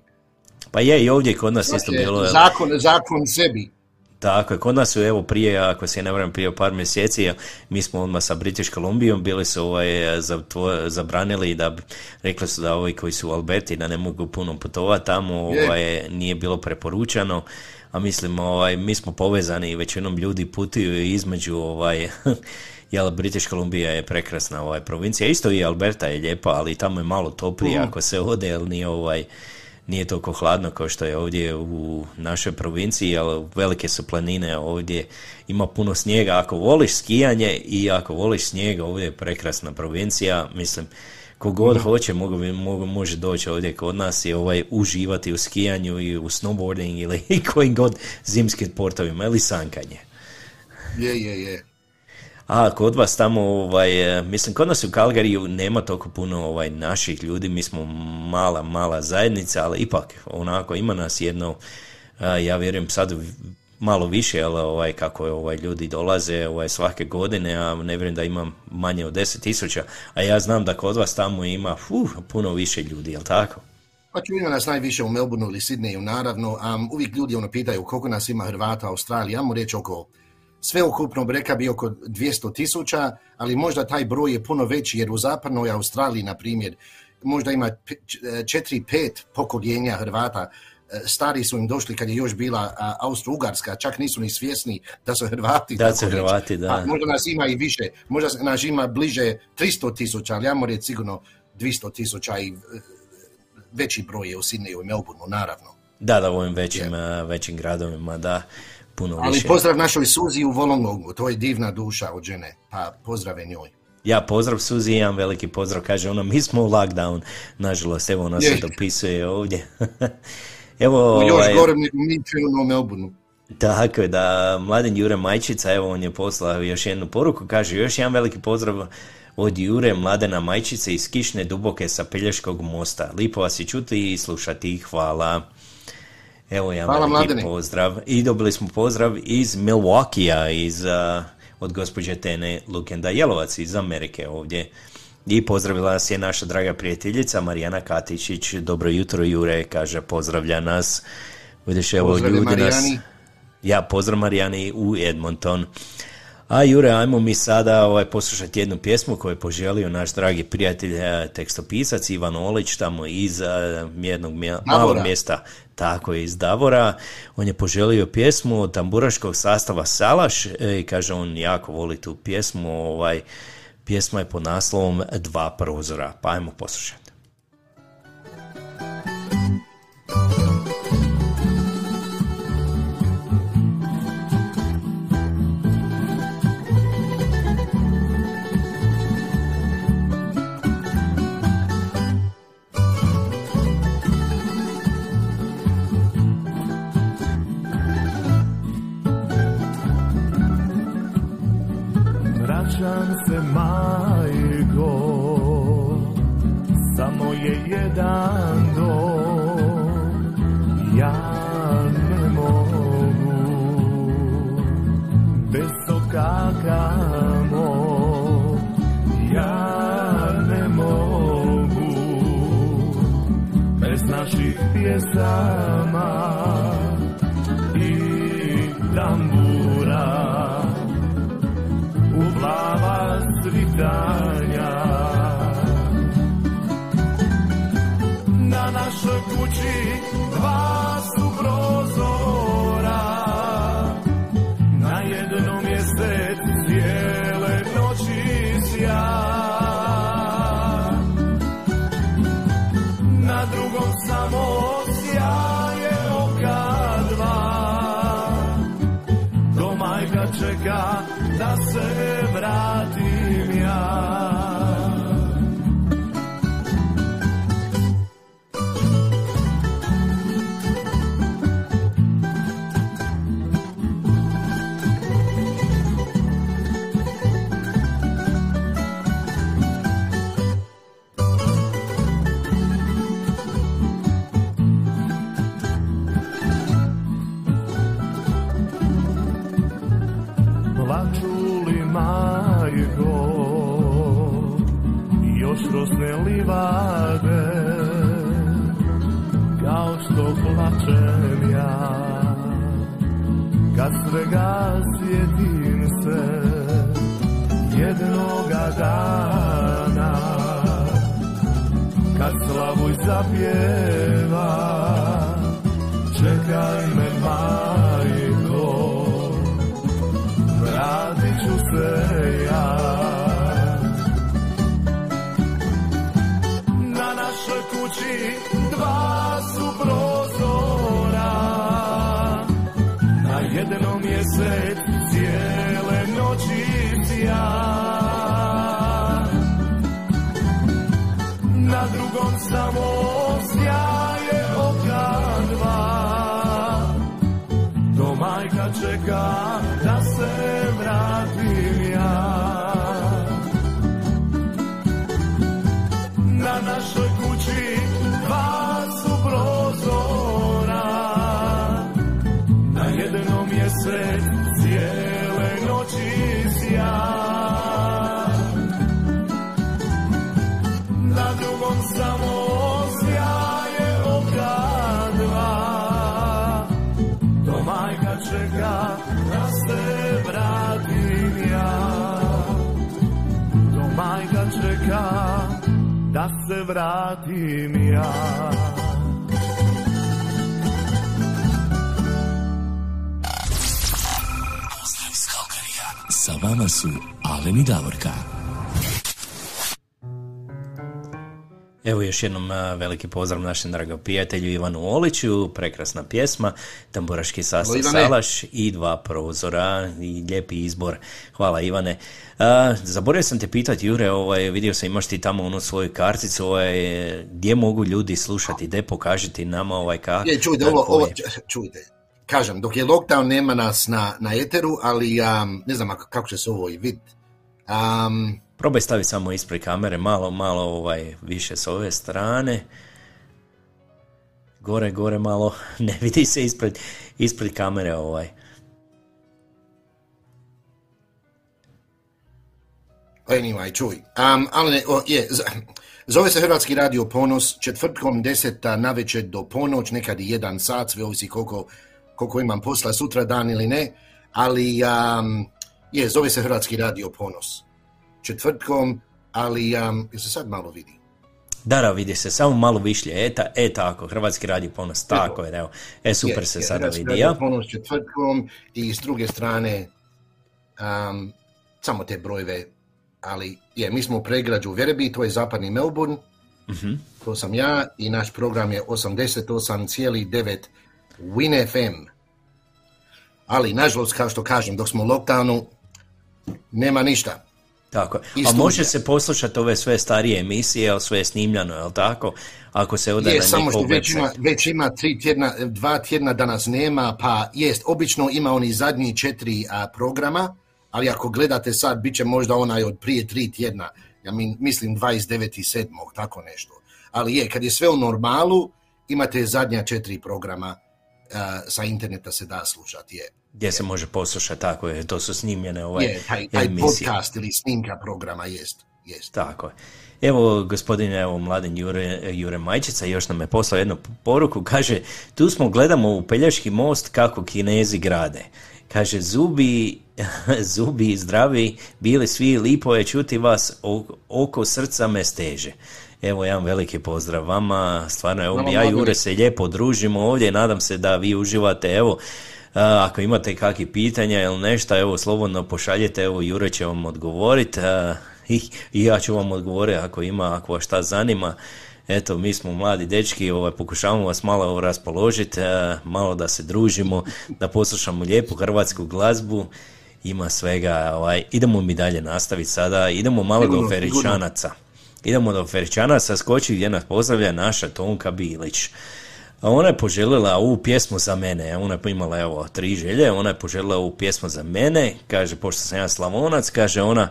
Pa je, i ovdje kod nas isto bilo... zakon, zakon sebi. Tako je, kod nas su evo prije, ako se ne varam, prije par mjeseci, mi smo odmah sa British Columbijom bili su ovaj, za, tvo- zabranili da, rekli su da ovi koji su u Alberti da ne mogu puno putovati tamo, ovaj, nije bilo preporučano, a mislim, ovaj, mi smo povezani i većinom ljudi putuju između, ovaj, jel, British Columbia je prekrasna ovaj, provincija, isto i Alberta je lijepa, ali tamo je malo toplije Mhm. ako se ode, jer nije ovaj, nije toliko hladno kao što je ovdje u našoj provinciji, ali velike su planine ovdje, ima puno snijega. Ako voliš skijanje i ako voliš snijeg, ovdje je prekrasna provincija, mislim, kogod hoće mogu, mogu, može doći ovdje kod nas i ovaj, uživati u skijanju i u snowboarding ili kojim god zimskim sportovima ili sankanje. Je, je, je. A kod vas tamo, ovaj, e, mislim, kod nas u Kalgariju nema toliko puno ovaj, naših ljudi, mi smo mala, mala zajednica, ali ipak, onako, ima nas jedno, ja vjerujem sad malo više, ali ovaj, kako ovaj, ljudi dolaze ovaj, svake godine, a ne vjerujem da ima manje od 10 tisuća, a ja znam da kod vas tamo ima uh, puno više ljudi, jel tako? Pa ču ima nas najviše u Melbourneu ili Sidneju, naravno. Um, uvijek ljudi ono pitaju koliko nas ima Hrvata u Australiji. Ja mu reći oko sveukupno breka bi oko 200 tisuća, ali možda taj broj je puno veći jer u zapadnoj Australiji, na primjer, možda ima 4-5 pokoljenja Hrvata. E, Stari su im došli kad je još bila Austro-Ugarska, čak nisu ni svjesni da su Hrvati. Da su. Hrvati, da. A možda nas ima i više, možda nas ima bliže 300 tisuća, ali ja moram reći sigurno 200 tisuća i e, veći broj je u Sidneju i Melbourneu, naravno. Da, da, u ovim većim, većim gradovima, da, puno Ali više. pozdrav našoj Suzi u Volongongu, to je divna duša od žene, pa pozdrave njoj. Ja pozdrav Suzi, imam veliki pozdrav, kaže ona, mi smo u lockdown, nažalost, evo ona se Je. dopisuje ovdje. evo, U još ovaj, gorem nego mi u Melbourneu. Tako je, da mladen Jure Majčica, evo on je poslao još jednu poruku, kaže još jedan veliki pozdrav od Jure Mladena Majčice iz Kišne Duboke sa Pelješkog mosta. Lipo vas je čuti i slušati, hvala. Evo jedan Hvala, Mladene. pozdrav. I dobili smo pozdrav iz Milwaukee-a, iz, a, od gospođe Tene Lukenda Jelovac iz Amerike ovdje. I pozdravila nas je naša draga prijateljica Marijana Katičić. Dobro jutro Jure, kaže pozdravlja nas. Vidiš, evo Pozdrav ljudi nas... Ja, pozdrav Marijani u Edmonton. A Jure, ajmo mi sada ovaj, poslušati jednu pjesmu koju je poželio naš dragi prijatelj, eh, tekstopisac Ivan Olić, tamo iz eh, jednog mje- malog mjesta, tako je, iz Davora. On je poželio pjesmu od tamburaškog sastava Salaš eh, i kaže on jako voli tu pjesmu. Ovaj, pjesma je pod naslovom Dva prozora, pa ajmo poslušati. God. Vratim ja. Sa vama su Alen i Davorka. Evo još jednom veliki pozdrav našem dragom prijatelju Ivanu Oliću, prekrasna pjesma, tamburaški sastav Ivane. Salaš i dva prozora i lijepi izbor. Hvala Ivane. A, zaboravio sam te pitati Jure, ovaj, vidio sam imaš ti tamo onu svoju karticu, ovaj, gdje mogu ljudi slušati, gdje pokažiti nama ovaj ka, Je, čujte, ovo, ovo, čujte, kažem, dok je lockdown nema nas na, na eteru, ali um, ne znam ako- kako će se ovo i vid. Um, Probaj staviti samo ispred kamere, malo, malo ovaj, više s ove strane. Gore, gore malo, ne vidi se ispred, ispred kamere ovaj. Anyway, čuj. Um, ali o, je, zove se Hrvatski radio Ponos, četvrtkom deseta navečer do ponoć, nekad i jedan sat, sve ovisi koliko, koliko imam posla sutra dan ili ne, ali um, je, zove se Hrvatski radio Ponos. Četvrtkom, ali um, jel se sad malo vidi? Da, da, vidi se, samo malo višlje, e, ta, e tako, Hrvatski radi ponos, tako je, evo. E, super Je, se je, sada Hrvatski vidi, radio ja? Ponos četvrtkom i s druge strane um, samo te brojeve, ali je, mi smo u pregrađu Verebi, to je zapadni Melbourne, Mhm. to sam ja i naš program je 88,9 Win FM. Ali, nažalost, kao što kažem, dok smo u lockdownu, nema ništa. Tako je. A može se poslušati ove sve starije emisije, ali sve je snimljeno, jel tako? Ako se ode Je, na samo što već ima, već ima tri tjedna, dva tjedna danas nema, pa jest, obično ima oni zadnji četiri a, programa, ali ako gledate sad, bit će možda onaj od prije tri tjedna, ja min, mislim 29.7. tako nešto. Ali je, kad je sve u normalu, imate zadnja četiri programa a, sa interneta se da slušati, je. Gdje se može poslušati, tako je, to su snimljene ovaj je, taj, taj emisije. podcast ili snimka programa jest. jest. Tako je. Evo, gospodine, evo, mladen Jure, Jure Majčica još nam je poslao jednu poruku, kaže, tu smo gledamo u Pelješki most kako kinezi grade. Kaže, zubi, zubi zdravi, bili svi, lipo je čuti vas, oko srca me steže. Evo, jedan veliki pozdrav vama, stvarno, evo, Hvala, ja i Jure se lijepo družimo ovdje, nadam se da vi uživate, evo, ako imate kakvih pitanja ili nešto, evo, slobodno pošaljite, evo, Jure će vam odgovoriti i, i ja ću vam odgovoriti ako ima, ako vas šta zanima. Eto, mi smo mladi dečki, ovaj, pokušavamo vas malo raspoložiti, malo da se družimo, da poslušamo lijepu hrvatsku glazbu, ima svega, ovaj, idemo mi dalje nastaviti sada, idemo malo Sigurno, do sigurno. Feričanaca. Idemo do Feričanaca, skoči gdje nas pozdravlja naša Tonka Bilić. A ona je poželjela ovu pjesmu za mene, ona je imala evo tri želje, ona je poželjela ovu pjesmu za mene, kaže, pošto sam ja slavonac, kaže ona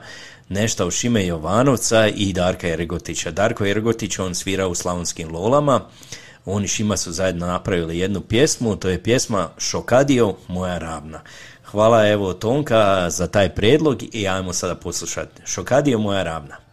nešto u Šime Jovanovca i Darka Jergotića. Darko Jergotić, on svira u slavonskim lolama, oni Šima su zajedno napravili jednu pjesmu, to je pjesma Šokadio, moja ravna. Hvala evo Tonka za taj predlog i ajmo sada poslušati. Šokadio, moja ravna.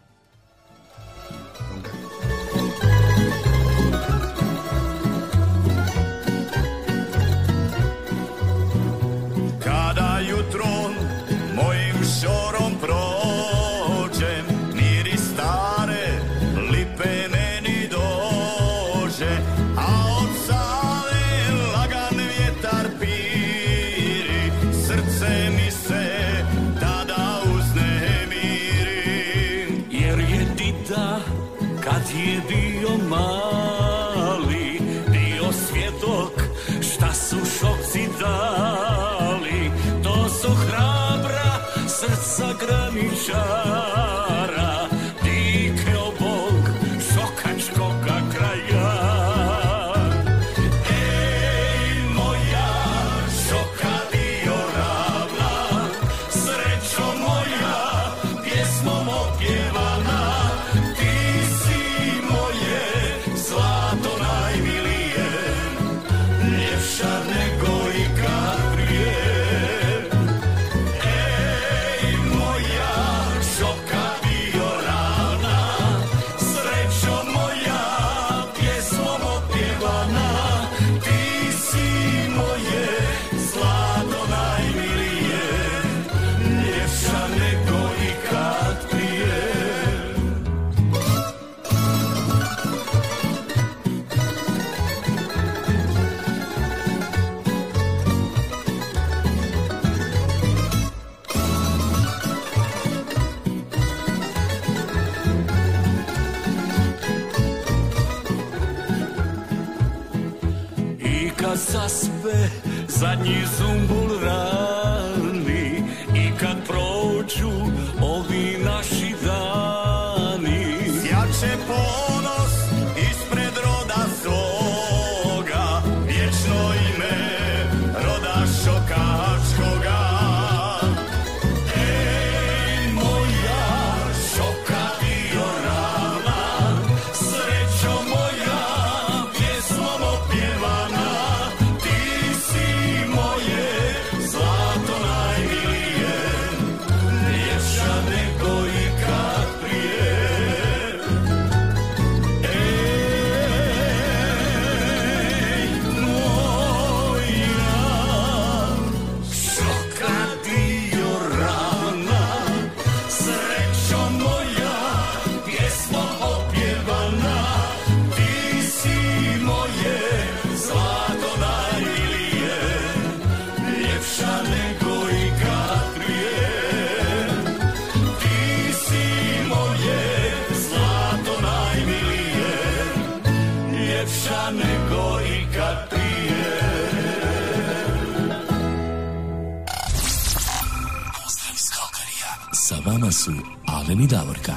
Davorka.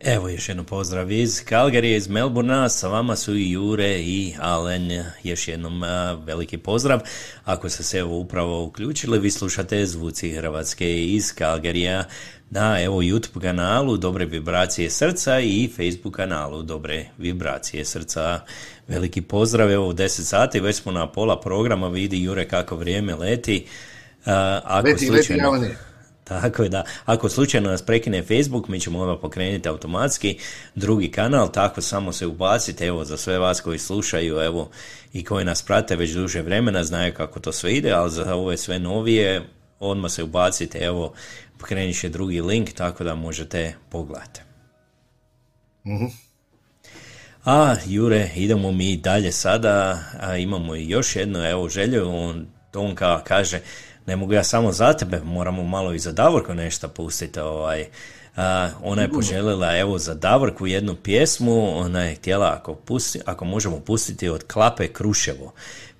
Evo još jedno pozdrav iz Kalgarije, iz Melbourna, sa vama su i Jure i Alen, još jednom veliki pozdrav. Ako ste se evo upravo uključili, vi slušate Zvuci Hrvatske iz Kalgarija na evo YouTube kanalu Dobre vibracije srca i Facebook kanalu Dobre vibracije srca. Veliki pozdrav, evo u 10 sati, već smo na pola programa, vidi Jure kako vrijeme leti. A, ako Leti, leti, slučajno- Alene. tako je da, ako slučajno nas prekine Facebook, mi ćemo odmah pokrenuti automatski drugi kanal, tako samo se ubacite, evo za sve vas koji slušaju, evo i koji nas prate već duže vremena, znaju kako to sve ide, ali za ove sve novije, odmah se ubacite, evo pokrenut će drugi link, tako da možete pogledati. Mhm. A, Jure, idemo mi dalje sada, a, imamo još jednu, evo, želju, on, on ka, kaže, ne mogu ja samo za tebe, moramo malo i za Davorko nešto pustiti, ovaj, a, ona je poželjela, evo, za Davorku jednu pjesmu, ona je htjela, ako, pusti, ako možemo pustiti od Klape Kruševo,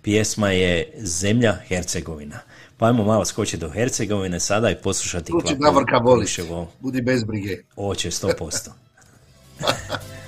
pjesma je Zemlja Hercegovina. Pa ajmo malo skočiti do Hercegovine sada i poslušati Tu će Klapu Davorka. Kruševo. Budi bez brige. Oće, 100%. Zemlja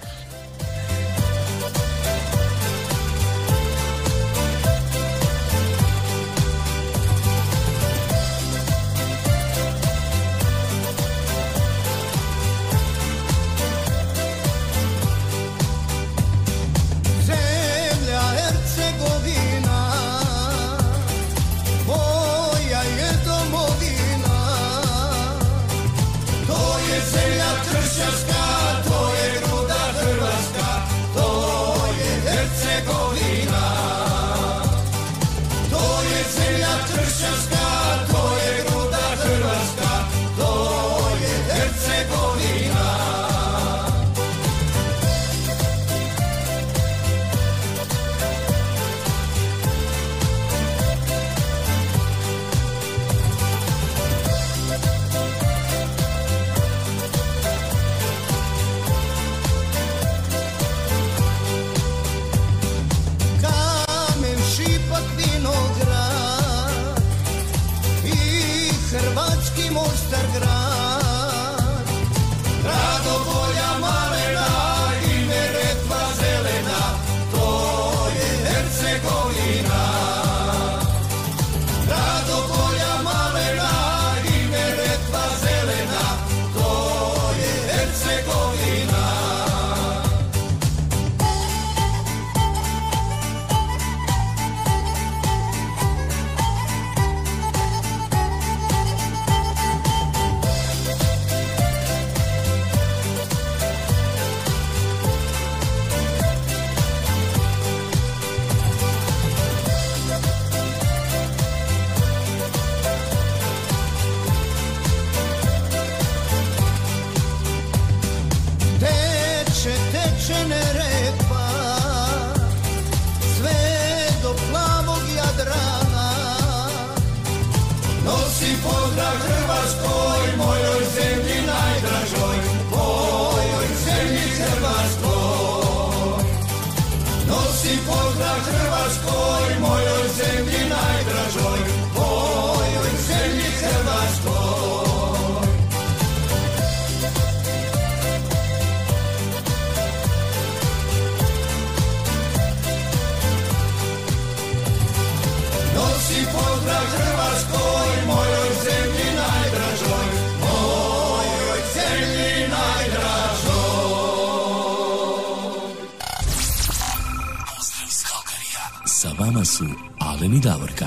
I Davorka.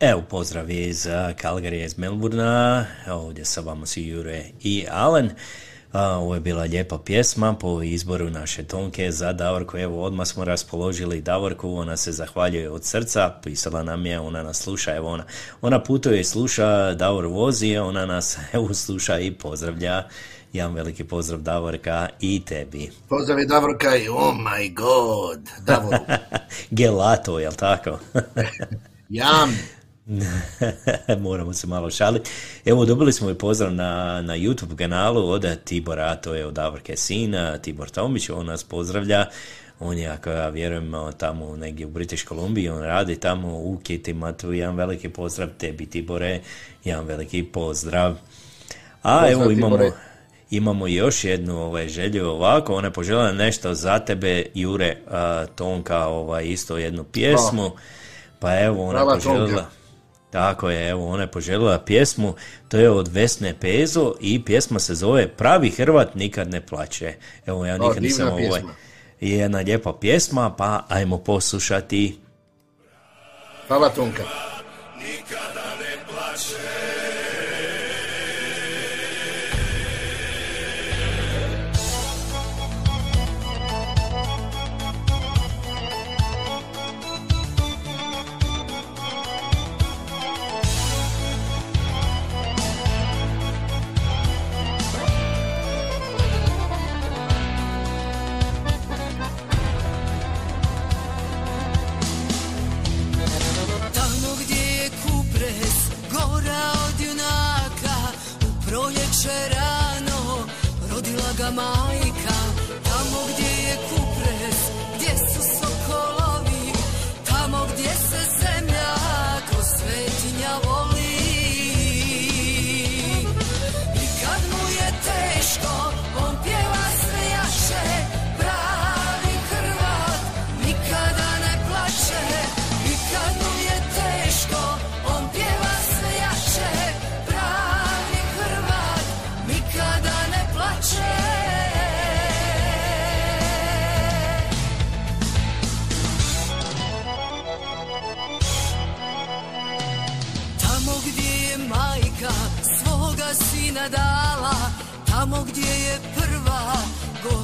Evo pozdrav iz Kalgarija iz Melburna, ovdje sa vama su Jure i Alen. Ovo je bila lijepa pjesma po izboru naše Tonke za Davorku. Evo, odmah smo raspoložili Davorku, ona se zahvaljuje od srca, pisala nam je, ona nas sluša, evo ona, ona putuje i sluša, Davor vozi, ona nas evo sluša i pozdravlja. Jedan veliki pozdrav Davorka i tebi. Pozdrav je Davorka i oh my god, Davoru. Gelato, jel tako? Jam. Moramo se malo šaliti. Evo, dobili smo i pozdrav na, na YouTube kanalu od Tibora, to je od Davorke sina, Tibor Tomić, on nas pozdravlja. On je, ako ja vjerujem, tamo negdje u British Columbia, on radi tamo u Kitima, tu jedan veliki pozdrav tebi, Tibore, jedan veliki pozdrav. A Pozdrav, evo imamo, Tibore. Imamo još jednu ovaj, želju ovako, ona je poželjela nešto za tebe, Jure, a, Tonka, ovaj, isto jednu pjesmu. Pa evo, ona je Hvala, poželjela... Tonka. Tako je, evo, ona je poželjela pjesmu, to je od Vesne Pezo i pjesma se zove Pravi Hrvat nikad ne plaće. Evo, ja O, nikad nisam divna ovaj, pjesma. je jedna lijepa pjesma, pa ajmo poslušati. Hvala Tonka.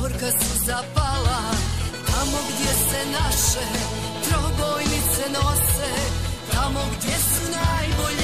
Gorka su zapala Tamo gdje se naše trobojnice nose Tamo gdje su najbolje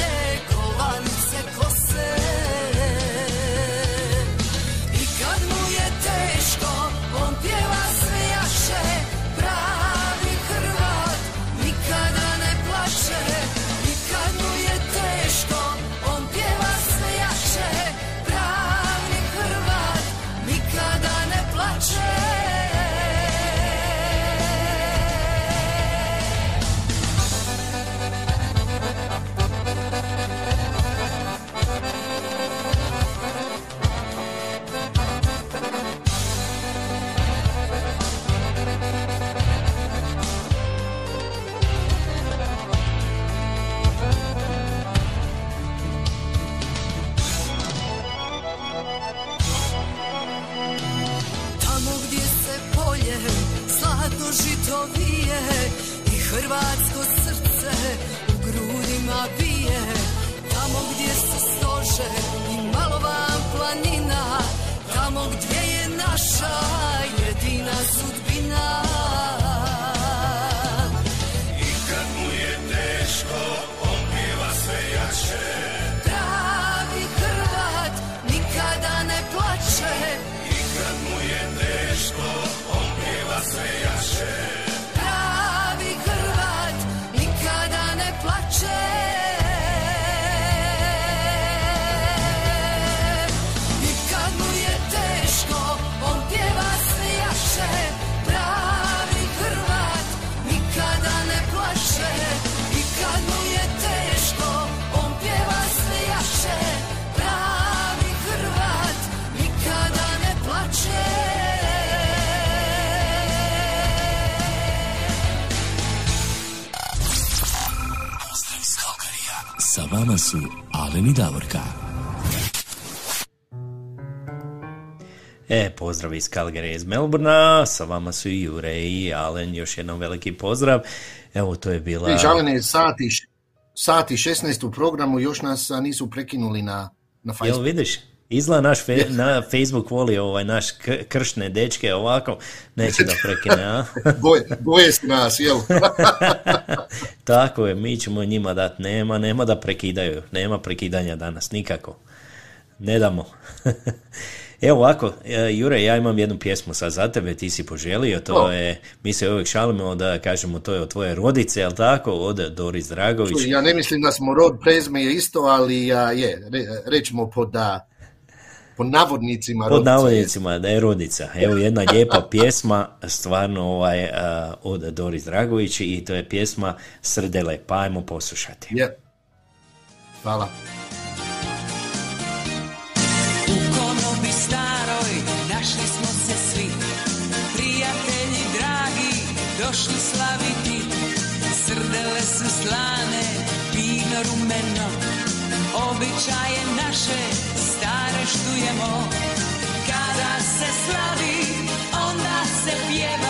vama su Alen i Davorka. E, pozdrav iz Calgary iz Melbourna, sa vama su i Jure i Alen, još jednom veliki pozdrav. Evo, to je bila... Vidiš, Alene, sati, sati 16 u programu, još nas nisu prekinuli na, na Jel Facebook. vidiš? Izgleda naš fe- na Facebook voli ovaj naš kršne dečke ovako, neće da prekine, a? Boje, boje se nas, jel? Tako je, mi ćemo njima dati, nema, nema da prekidaju, nema prekidanja danas, nikako. Ne damo. Evo ovako, e, Jure, ja imam jednu pjesmu sad za tebe, ti si poželio, to O. je, mi se uvijek šalimo da kažemo to je od tvoje rodice, jel tako, od Doris Dragović. Ja ne mislim da smo rod prezme je isto, ali a, je, re, rećemo pod, a, pod navodnicima Pod rodica je. navodnicima da je rodica. Evo jedna lijepa pjesma, stvarno ovaj, od Doris Dragović i to je pjesma Srdele, pa ajmo poslušati. Je. Hvala. U konobi staroj našli smo se svi Prijatelji dragi došli slaviti Srdele su slane, vino rumeno Običaje naše stare štujemo Kada se slavi, onda se pjeva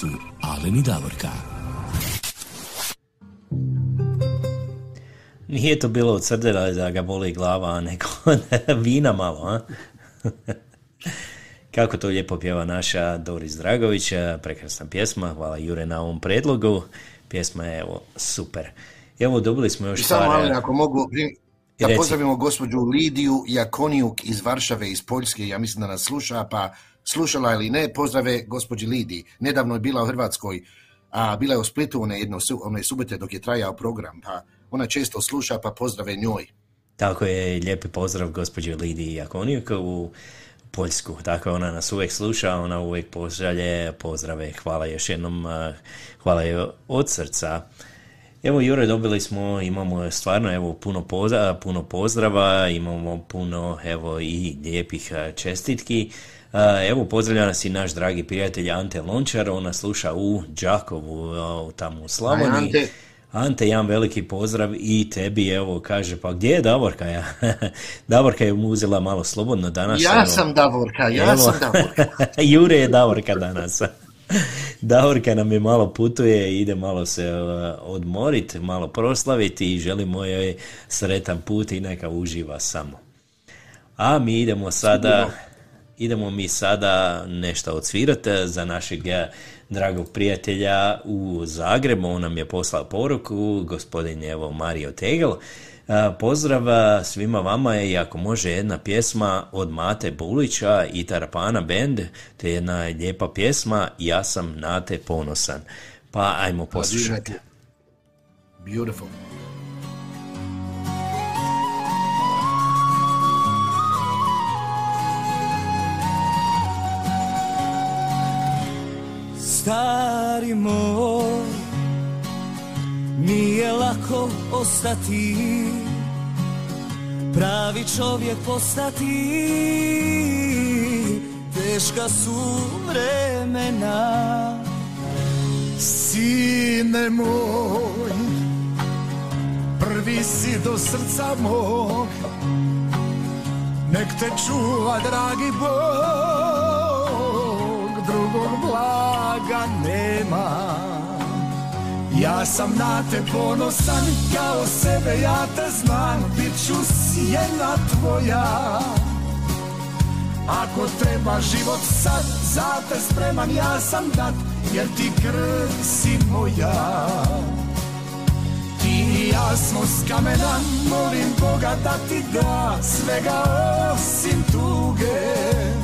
su Alen i Davorka. Nije to bilo od srdela da ga boli glava, nego vina malo, a? Kako to lijepo pjeva naša Doris Dragović, prekrasna pjesma, hvala Jure na ovom predlogu, pjesma je evo super. Evo dobili smo još I samo, Alen, ako mogu, da pozdravimo gospođu Lidiju Jakonijuk iz Varšave, iz Poljske, ja mislim da nas sluša, pa slušala ili ne, pozdrave gospođi Lidiji. Nedavno je bila u Hrvatskoj, a bila je u Splitu one, jedno, one subote dok je trajao program, pa ona često sluša, pa pozdrave njoj. Tako je, lijepi pozdrav gospođi Lidiji Jakonijuk u Poljsku. Tako ona nas uvijek sluša, ona uvijek pošalje pozdrave. Hvala još jednom, hvala joj od srca. Evo Jure, dobili smo, imamo stvarno evo puno, poza, puno pozdrava, imamo puno evo i lijepih čestitki. A, Evo pozdravlja nas i naš dragi prijatelj Ante Lončar, on nas sluša u Đakovu, a, tamo u Slavoniji. Ante. Ante, jedan veliki pozdrav i tebi, evo, kaže, pa gdje je Davorka? Ja? Davorka je mu uzela malo slobodno danas. Ja evo. sam Davorka, ja Evo. sam Davorka. Jure je Davorka danas. Davorka nam je malo putuje, ide malo se odmoriti, malo proslaviti i želimo joj sretan put i neka uživa samo. A mi idemo sada, idemo mi sada nešto odsvirati za našeg eh, dragog prijatelja u Zagrebu. On nam je poslao poruku, gospodin evo Mario Tegel. A, Pozdrav svima vama i ako može jedna pjesma od Mate Bulića i Tarapana Band, te jedna lijepa pjesma Ja sam na te ponosan. Pa ajmo poslušati. Beautiful. Stari moj, nije lako ostati, pravi čovjek postati, teška su vremena. Sine moj, prvi si do srca mog, nek te čuva dragi Bog, drugog blaga nema. Ja sam na te ponosan, kao sebe ja te znam, bit ću sjena tvoja. Ako treba život sad, za te spreman ja sam dat, jer ti krv si moja. Ti ja smo s kamena, molim Boga da ti da svega osim tuge.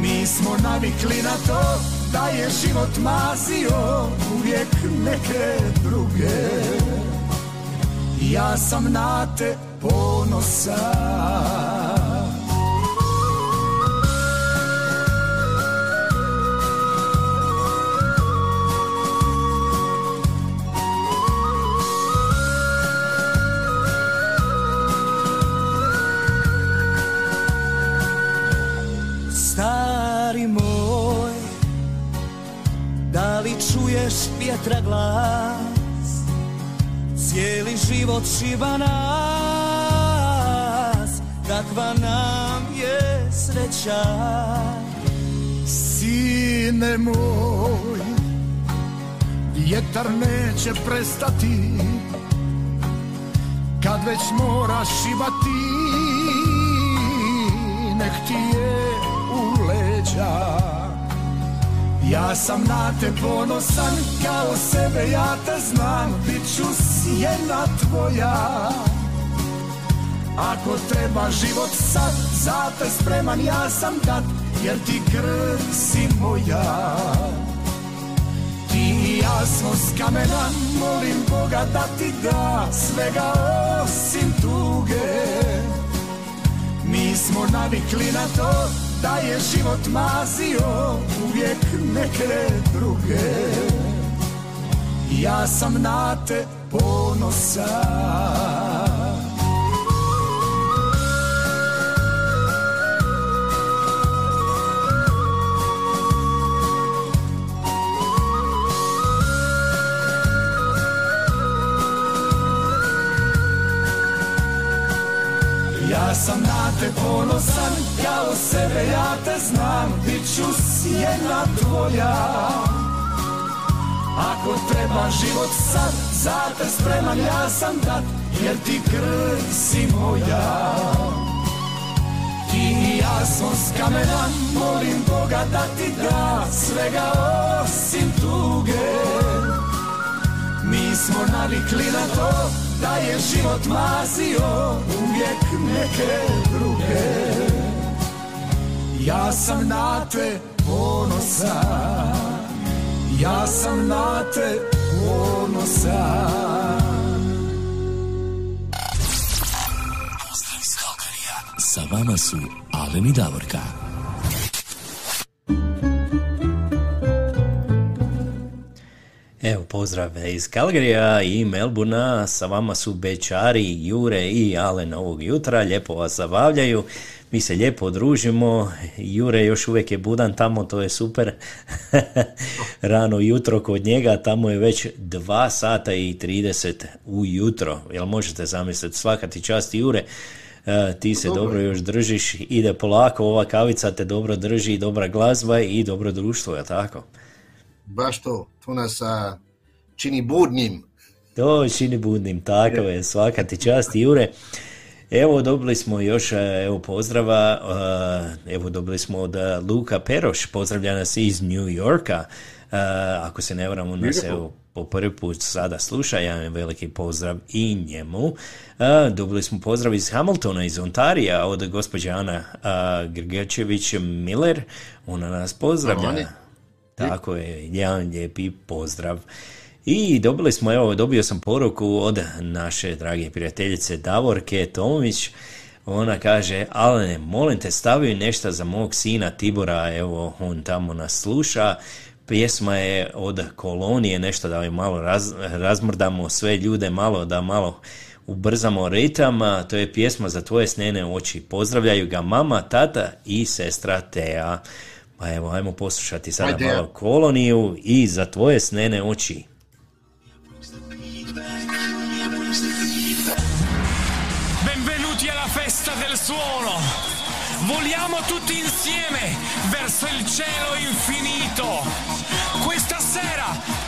Mi smo navikli na to da je život mazio uvijek neke druge. Ja sam na te ponosan. Stari moj, da li čuješ vjetra glas? Cijeli život šiba nas, takva nam je sreća. Sine moj, vjetar neće prestati Kad već moraš šibati Nek ti je Ja. Sam na te ponosan Kao sebe ja te znam Bit ću sjena tvoja. Ako treba život sad Za te spreman ja sam dat Jer ti krv si moja. Ti i ja smo s kamena Molim Boga da ti da Svega osim tuge. Mi smo navikli na to Da je život mazio Uvijek neke druge. Ja sam na te ponosan Ja sam na te ponosan, kao sebe ja te znam, bit ću sjena tvoja. Ako treba život sad, za te spreman ja sam dat, jer ti krv si moja. Ti i ja smo s kamena, molim Boga da ti da svega osim tuge. Mi smo navikli na to da je život mazio uvijek neke druge. Ja sam na te ponosan, ja sam na te ponosan. Pozdrav iz Kalkarija. Sa vama su Alen i Davorka. Evo, pozdrav iz Kalgarija i Melburna, sa vama su Bečari, Jure i Alen ovog jutra, lijepo vas zabavljaju, mi se lijepo družimo, Jure još uvijek je budan tamo, to je super, rano jutro kod njega, tamo je već 2 sata i 30 ujutro, jel možete zamisliti, svaka ti čast Jure, E, ti se dobro. dobro još držiš, ide polako, ova kavica te dobro drži, dobra glazba i dobro društvo, je tako? Baš to, to nas a, čini budnim. To čini budnim, tako je, svaka ti čast Jure. Evo dobili smo još, e, evo pozdrava, e, evo dobili smo od Luka Peroš, pozdravlja nas iz New Yorka, ako se ne varam, on nas evo po prvi put sada sluša, ja imam veliki pozdrav i njemu. dobili smo pozdrav iz Hamiltona, iz Ontarija, od gospođe Ana Grgečević Miller, ona nas pozdravlja. Tako je, jedan lijepi pozdrav. I dobili smo, evo, dobio sam poruku od naše drage prijateljice Davorke Tomić, ona kaže, Alene, molim te, stavi nešto za mog sina Tibora, evo, on tamo nas sluša, pjesma je od kolonije, nešto da mi malo raz, razmrdamo sve ljude, malo da malo ubrzamo ritam, to je pjesma za tvoje snene oči. Pozdravljaju ga mama, tata i sestra Tea. Pa evo, ajmo poslušati sada malo koloniju i za tvoje snene oči. Benvenuti alla festa del suono. Voliamo tutti insieme verso il cielo infinito. Questa sera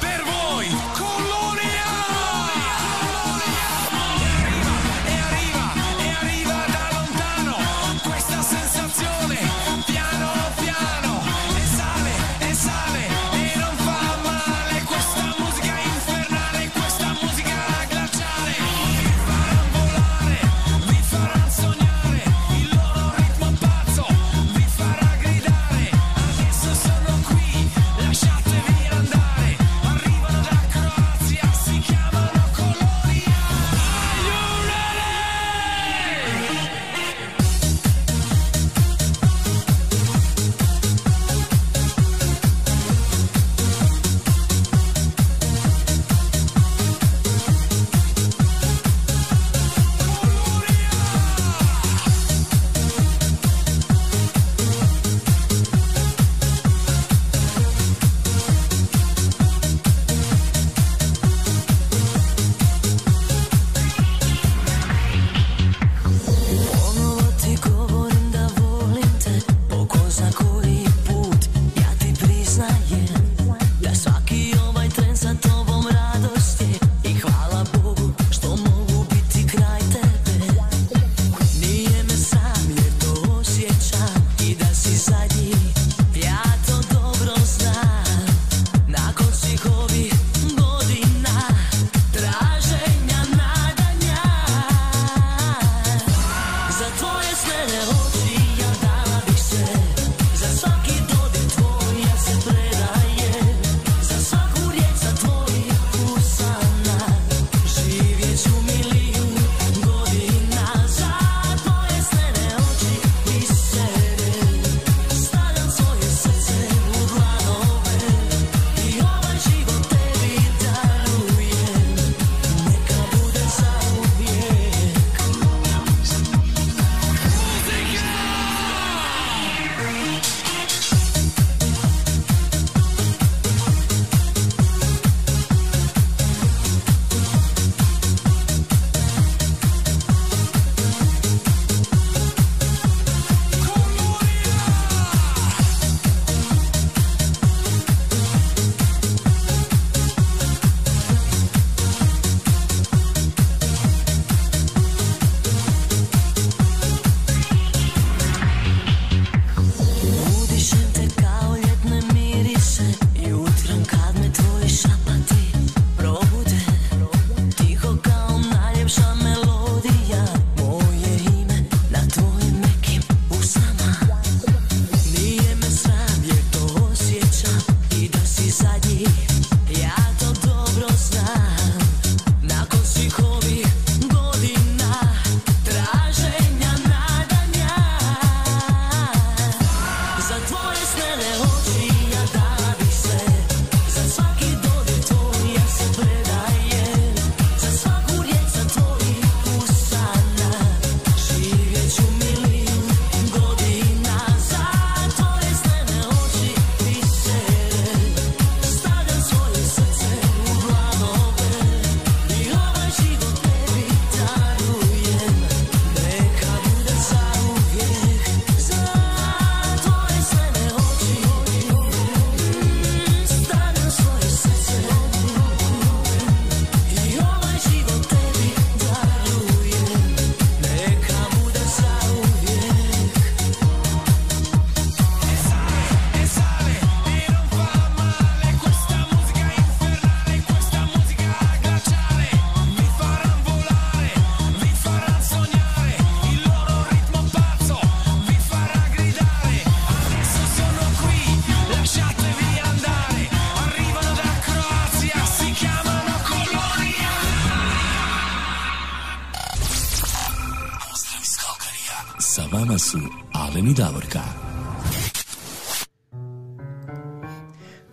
i Davorka.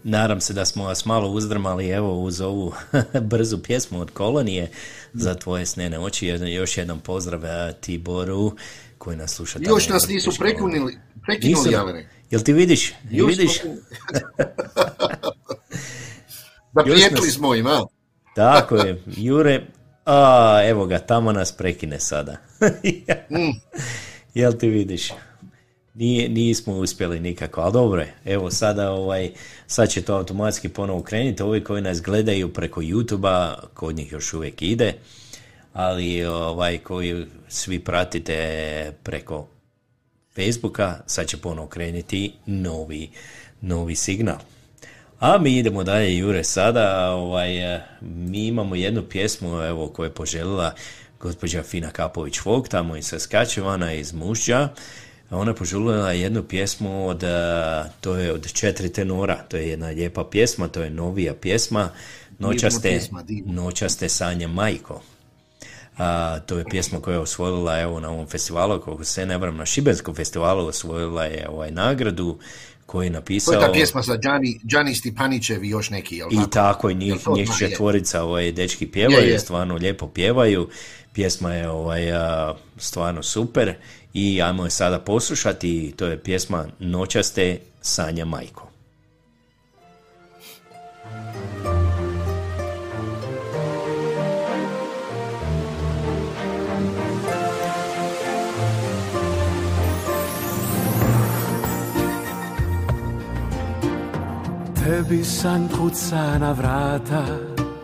Nadam se da smo vas malo uzdrmali evo uz ovu brzu pjesmu od kolonije za tvoje snene oči. Jedan- Još jedan pozdrav Tiboru koji nas sluša. tamo Još u nas nisu prekinuli, Nisu- prekinuli, Alene. Jel ti vidiš? Jel Još vidiš? smo- Zaprijetili nas- smo im, a? Tako je, Jure, a, evo ga, tamo nas prekine sada. Jel ti vidiš? Nije, nismo uspjeli nikako, ali dobro je. Evo sada ovaj, sad će to automatski ponovo krenuti. Ovi koji nas gledaju preko YouTube-a, kod njih još uvijek ide, ali ovaj koji svi pratite preko Facebooka, sad će ponovo krenuti novi, novi signal. A mi idemo dalje, Jure, sada ovaj, mi imamo jednu pjesmu evo, koju je poželjela gospođa Fina Kapović-Vog, tamo iz Saskačevana, iz Mušća. Ona je poželjela jednu pjesmu od, eh, to je od četiri tenora, to je jedna lijepa pjesma, to je novija pjesma, Noćaste. Noćaste sanje majko. A, to je pjesma koja je osvojila evo na ovom festivalu, ako se ne varam na Šibenskom festivalu osvojila je ovaj nagradu koju je To napisao... je ta pjesma za Đani, Đani Stipanićev i još neki, jel I tako, i njih, to njih četvorica ovaj, dečki pjevaju, Je, je. stvarno lijepo pjevaju. Pjesma je ovaj, stvarno super i ajmo je sada poslušati. To je pjesma Noćaste Sanja Majko. Tebi san kuca na vrata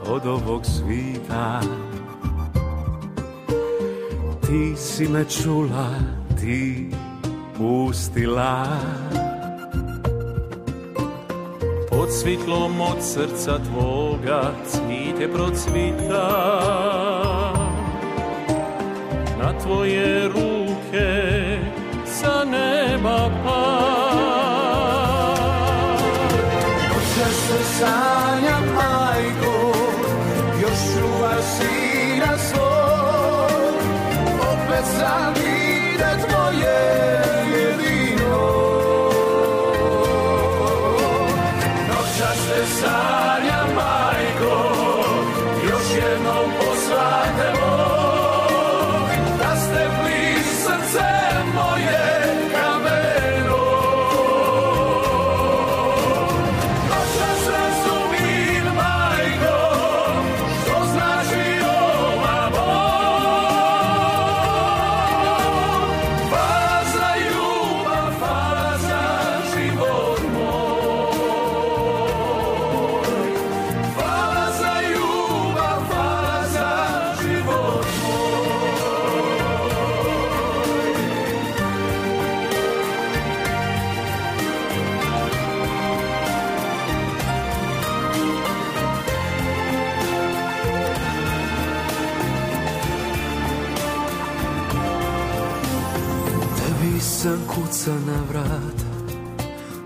od ovog svita. Ti si me čula, ti pustila. Pod svitlom od srca tvoga cvite procvita. Na tvoje ruke sa neba pa Često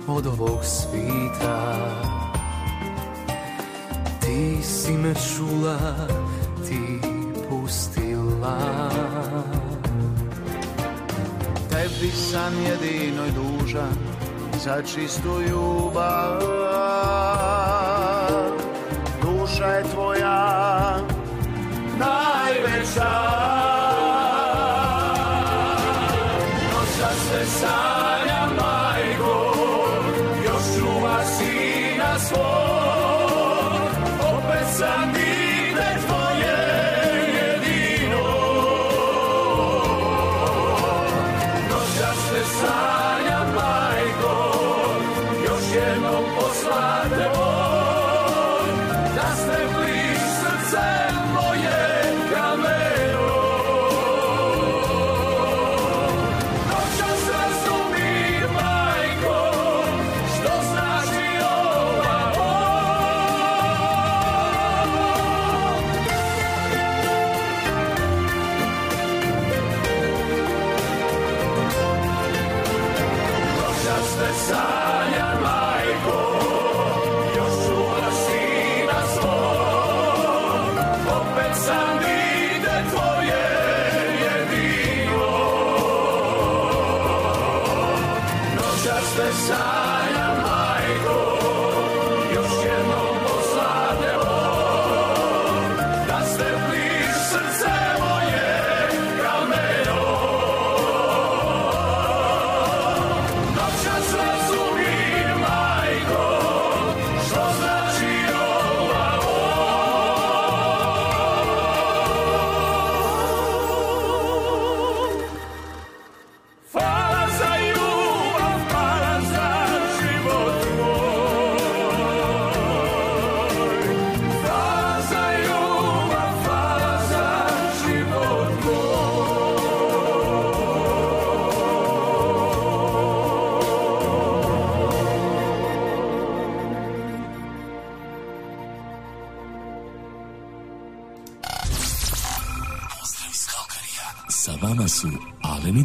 od ovog svita. Ti si me čula, ti pustila. Tebi sam jedino i dužan za čistu ljubav. Duša je tvoja najveća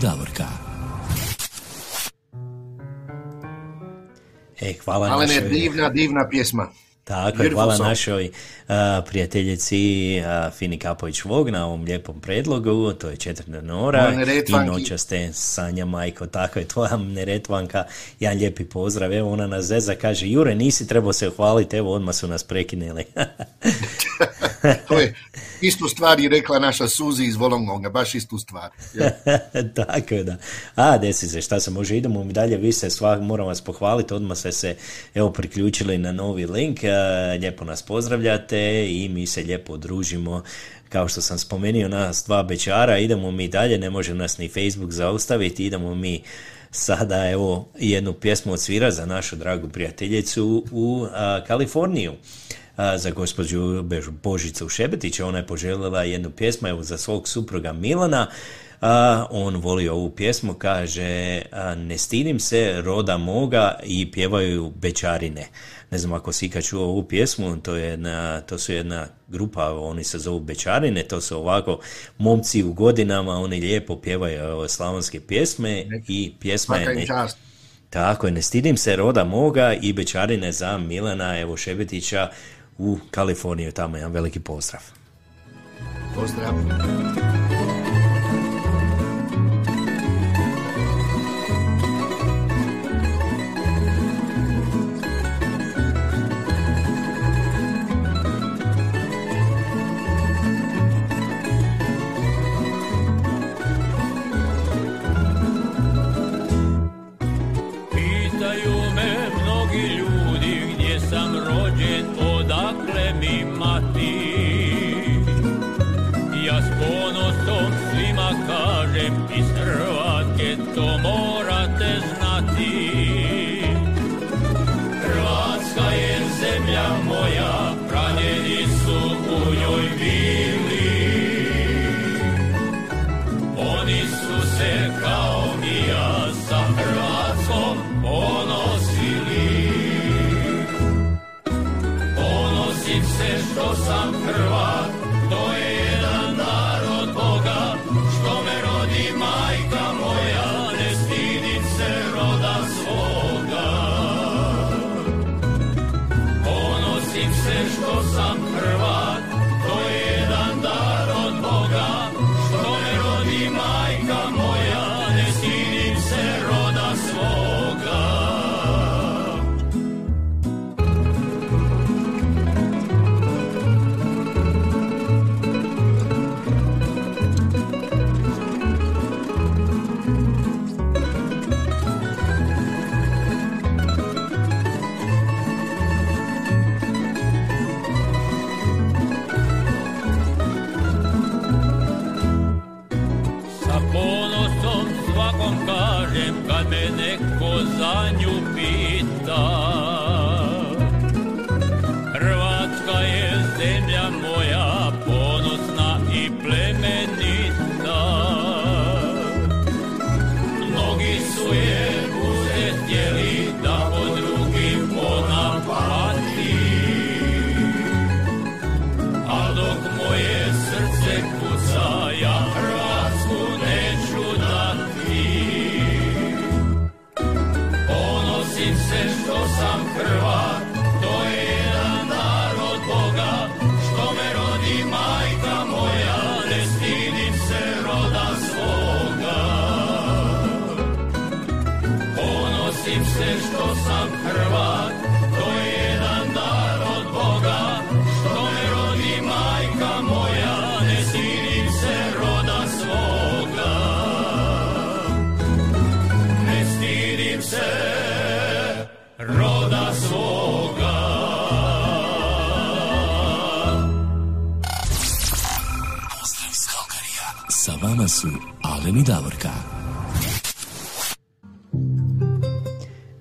Davorka. E, hvala Ale ne, našoj... divna, divna pjesma. Tako je, hvala song. našoj a, prijateljici a, Fini Kapović-Vog na ovom lijepom predlogu, to je četvrta nora i noća ste Sanja Majko, tako je tvoja Neretvanka, jedan lijepi pozdrav, evo ona nas zeza, kaže Jure nisi trebao se hvaliti, evo odmah su nas prekinuli. To je istu stvar i rekla naša Suzi iz Volongonga, baš istu stvar. Ja. Tako je da. A, desi se, šta se može, idemo mi dalje, vi se sva, moram vas pohvaliti, odmah ste se evo priključili na novi link, lijepo nas pozdravljate i mi se lijepo družimo kao što sam spomenuo nas dva bečara, idemo mi dalje, ne može nas ni Facebook zaustaviti, idemo mi sada evo jednu pjesmu odsvira za našu dragu prijateljicu u a, Kaliforniju a, za gospođu Božicu Šebetić. Ona je poželjela jednu pjesmu evo, za svog supruga Milana. A, on voli ovu pjesmu, kaže Ne stidim se roda moga i pjevaju bečarine. Ne znam ako si ikad čuo ovu pjesmu, to, je jedna, to su jedna grupa, oni se zovu bečarine, to su ovako momci u godinama, oni lijepo pjevaju evo, slavonske pjesme i pjesma je... Ne- tako je, ne stidim se roda moga i bečarine za Milana evo Šebetića u Kaliforniju, tamo jedan veliki pozdrav. Pozdrav.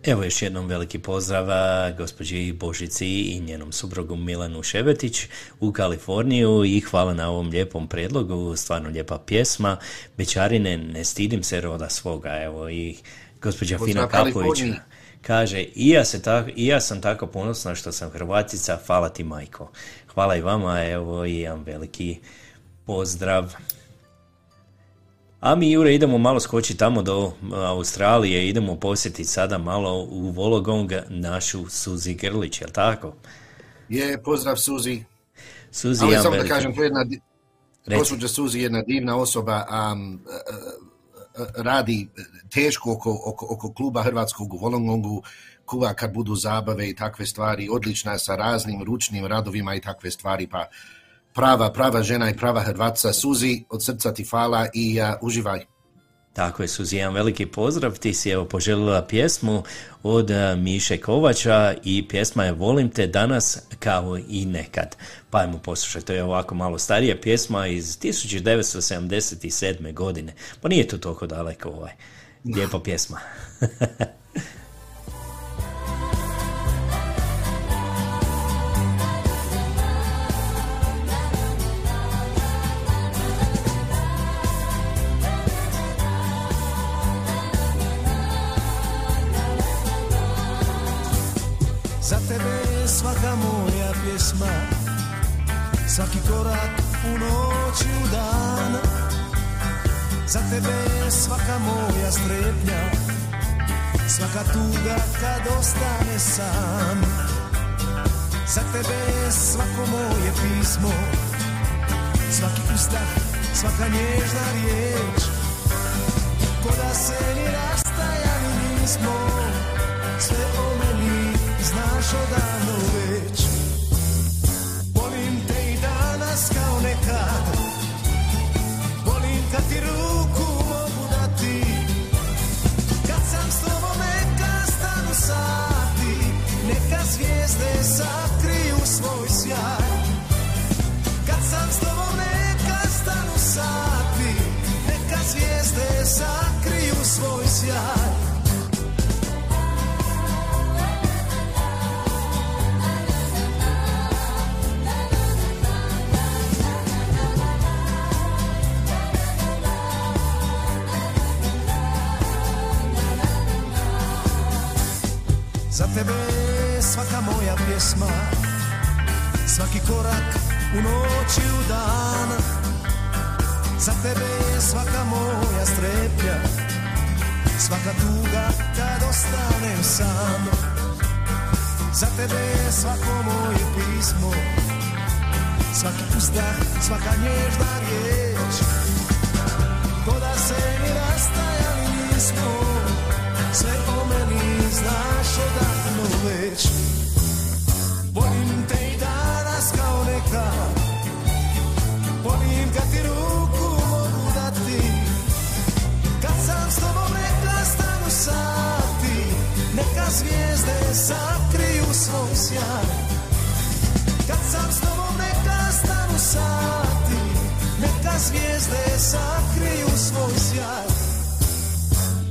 Evo još jednom veliki pozdrav gospođi Božici i njenom suprugu Milanu Šebetić u Kaliforniju i hvala na ovom lijepom predlogu, stvarno lijepa pjesma. Bečarine, ne stidim se roda svoga, evo i gospođa Fina Kapović kaže i ja, se tako, i ja sam tako ponosna što sam Hrvatica, hvala ti majko. Hvala i vama, evo i jedan veliki pozdrav. A mi, Jure, idemo malo skočiti tamo do Australije, idemo posjetiti sada malo u Vologong našu Suzi Grlić, jel tako? Je, pozdrav Suzi. Suzi, Ali samo da kažem, to je jedna, gospođa Suzi je jedna divna osoba, um, radi teško oko, oko, oko kluba Hrvatskog u Volongongu, kuva kad budu zabave i takve stvari, odlična je sa raznim ručnim radovima i takve stvari, pa prava, prava žena i prava Hrvatska. Suzi, od srca ti hvala i uh, uživaj. Tako je, Suzi, jedan veliki pozdrav. Ti si evo poželjela pjesmu od eh, Miše Kovača i pjesma je Volim te danas kao i nekad. Pa ajmo poslušati, to je ovako malo starija pjesma iz 1977. godine. Pa nije to toliko daleko ovaj. Lijepa pjesma. pismo Svaki ustah, svaka nježna riječ. Ko da se ni rastajali nismo. Sve o meni znaš odavno već. Volim te i danas kao nekad. Volim kad ti ruku mogu dati. Kad sam s tobom neka stanu sati Neka zvijezde sakriju sakriju svoj sjaj. Za tebe svaka moja pjesma Svaki korak u noć i u dan Za tebe je svaka moja strepnja Svaka tuga kad ostanem sam. Za tebe je svako moje pismo Svaki uzdah, svaka nježna riječ. Ko da se ni rastajali nismo Sve o meni znaš odavno već sakriju svoj sjaj. Kad sam s tobom neka stanu sati Neka zvijezde sakriju svoj sjaj.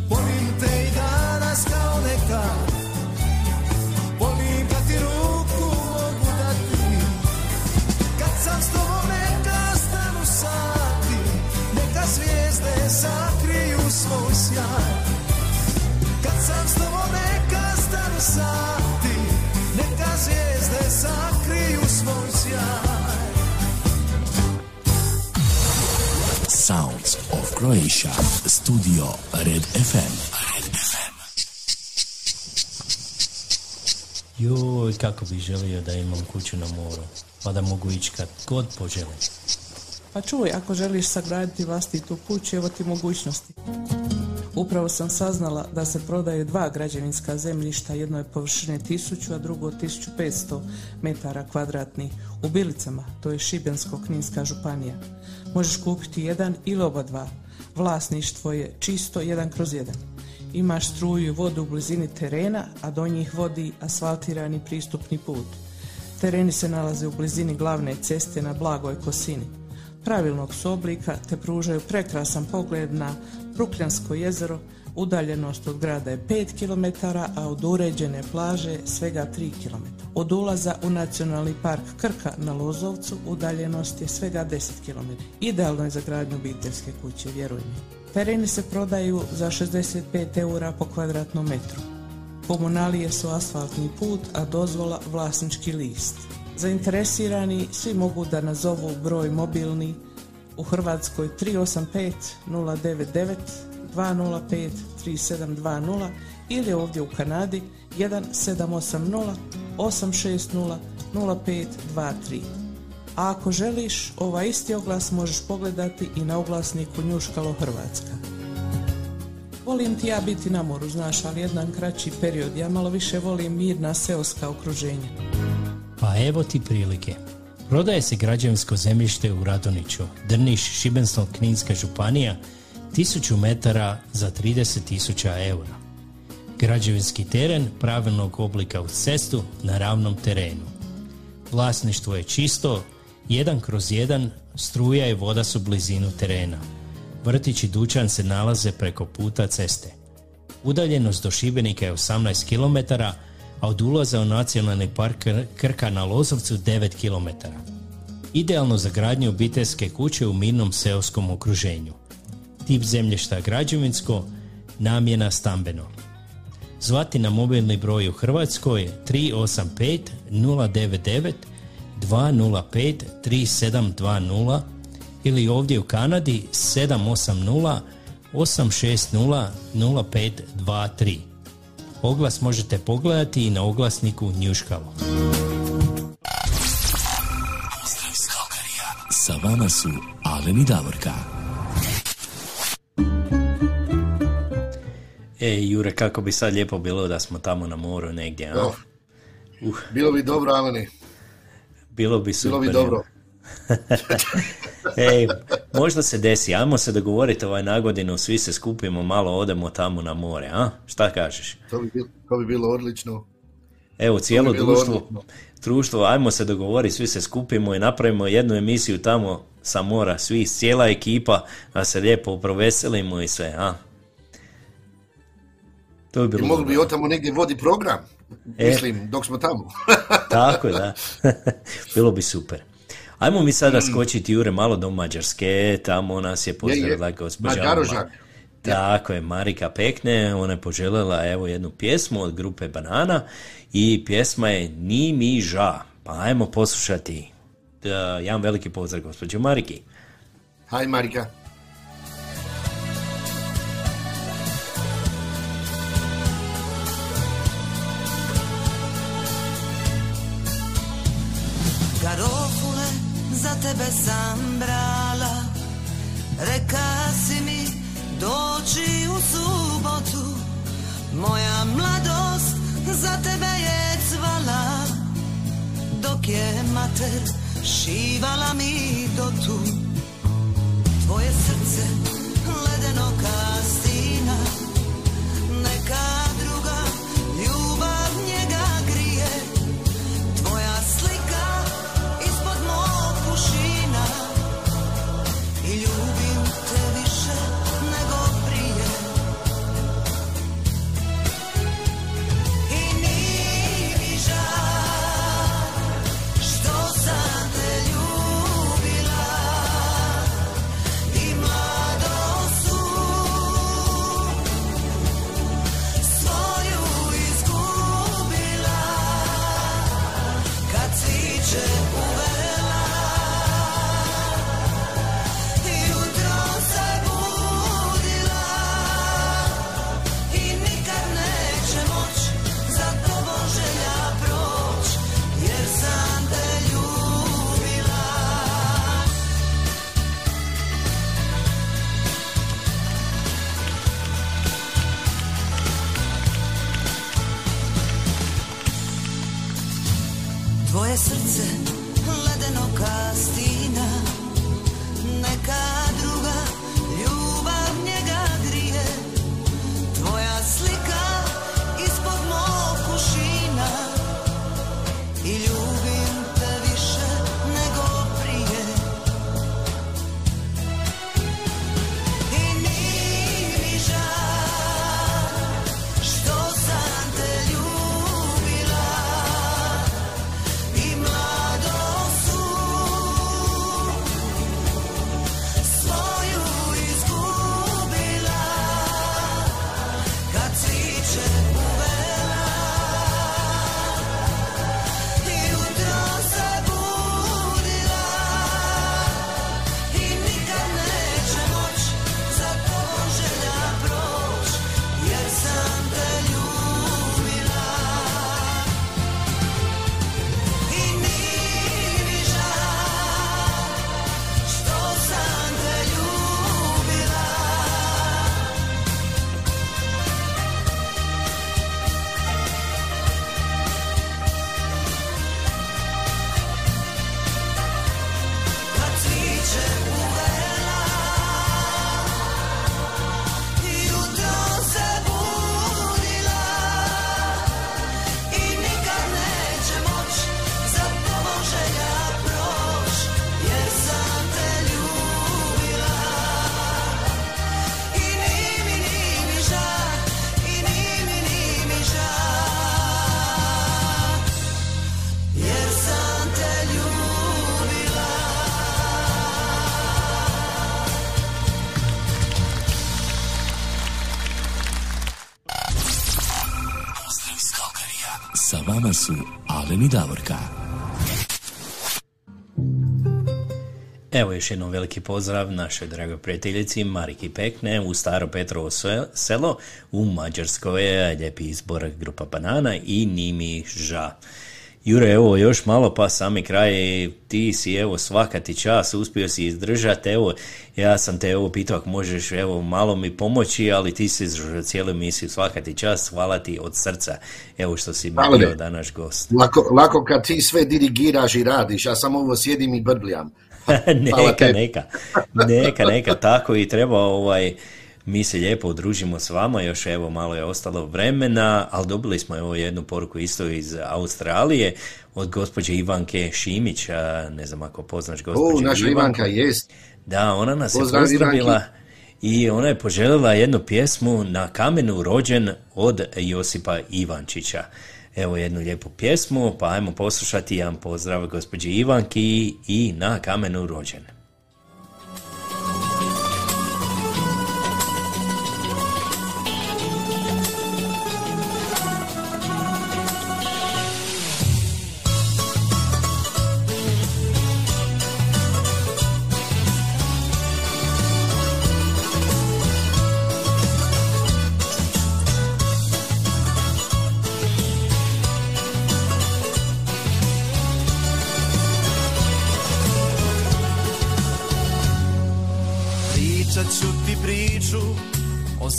Volim te i danas kao nekad sati Neka zvijezde sakriju svoj sjaj Sounds of Croatia. Studio Red FM. Red FM. Joj, kako bi želio da imam kuću na moru, pa da mogu ići kad god poželim. Pa čuj, ako želiš sagraditi vlastitu kuću, evo ti mogućnosti. Upravo sam saznala da se prodaju dva građevinska zemljišta, jedno je površine 1000, a drugo 1500 metara kvadratnih u Bilicama, to je Šibensko-Kninska županija. Možeš kupiti jedan ili oba dva. Vlasništvo je čisto jedan kroz jedan. Imaš struju i vodu u blizini terena, a do njih vodi asfaltirani pristupni put. Tereni se nalaze u blizini glavne ceste na blagoj kosini. Pravilnog su oblika te pružaju prekrasan pogled na Brukljansko jezero, udaljenost od grada je 5 km, a od uređene plaže svega 3 km. Od ulaza u nacionalni park Krka na Lozovcu udaljenost je svega 10 km. Idealno je za gradnju obiteljske kuće, vjeruj mi. Tereni se prodaju za 65 eura po kvadratnom metru. Komunalije su asfaltni put, a dozvola vlasnički list. Zainteresirani svi mogu da nazovu broj mobilni u Hrvatskoj 385 099 205 3720 ili ovdje u Kanadi 1780 860 0523. A ako želiš, ovaj isti oglas možeš pogledati i na oglasniku Njuškalo Hrvatska. Volim ti ja biti na moru, znaš, ali jedan kraći period. Ja malo više volim mirna seoska okruženja. Pa evo ti prilike. Prodaje se građevinsko zemljište u Radoniću, Drniš, Šibensko-Kninska županija, 1000 metara za 30.000 eura. Građevinski teren pravilnog oblika uz cestu na ravnom terenu. Vlasništvo je čisto, jedan kroz jedan, struja i voda su blizinu terena. Vrtić i dućan se nalaze preko puta ceste. Udaljenost do Šibenika je 18 km, a od ulaza u nacionalni park Krka na Lozovcu 9 km. Idealno za gradnju obiteljske kuće u mirnom seoskom okruženju. Tip zemljišta građevinsko, namjena stambeno. Zvati na mobilni broj u Hrvatskoj 385 099 205 3720 ili ovdje u Kanadi 780 860 0523. Oglas možete pogledati i na oglasniku Njuškalo. Sa vama su Alen i Davorka. E, Jure, kako bi sad lijepo bilo da smo tamo na moru negdje, a? Oh. Uh. Bilo bi dobro, Aleni. Bilo bi super. Bilo bi dobro. Ej, možda se desi, ajmo se dogovoriti ovaj nagodinu, svi se skupimo, malo odemo tamo na more, a? Šta kažeš? To bi bilo, to bi bilo odlično. Evo, cijelo društvo, društvo, ajmo se dogovoriti, svi se skupimo i napravimo jednu emisiju tamo sa mora, svi, cijela ekipa, da se lijepo proveselimo i sve, a? To bi bilo I mogli bi tamo negdje vodi program, e. mislim, dok smo tamo. Tako je, da. bilo bi super. Ajmo mi sada skočiti, Jure, malo do Mađarske, tamo nas je pozdravila gospođa... Tako je, Marika Pekne, ona je poželjela evo jednu pjesmu od grupe Banana i pjesma je Ni mi ža. Pa ajmo poslušati. jedan veliki pozdrav gospođo Mariki. Haj Marika. Tebe sam brala. Reka si mi doći u subotu. Moja mladost za tebe je cvala. Dok je mater šivala mi do tu. Tvoje srce ledeno kastina. Neka Evo još jednom veliki pozdrav našoj dragoj prijateljici Mariki Pekne u Staro Petrovo selo u Mađarskoj, lijepi izbor grupa Banana i Nimi Ža. Jure, evo još malo pa sami kraj, ti si evo svaka ti čas, uspio si izdržati, evo ja sam te evo pitao ako možeš evo malo mi pomoći, ali ti si izdržao cijelu emisiju, svaka ti čas, hvala ti od srca, evo što si Hvala bio danas gost. Lako, lako kad ti sve dirigiraš i radiš, ja samo ovo sjedim i brbljam. Neka, neka, neka, neka, tako i treba ovaj, mi se lijepo udružimo s vama, još evo malo je ostalo vremena, ali dobili smo evo jednu poruku isto iz Australije od gospođe Ivanke Šimić, ne znam ako poznaš gospođu O, naša Ivanka, jest. Da, ona nas Pozdrav, je pozdravila Ivanki. i ona je poželjela jednu pjesmu na kamenu rođen od Josipa Ivančića. Evo jednu lijepu pjesmu, pa ajmo poslušati jedan pozdrav gospođi Ivanki i na kamenu rođen.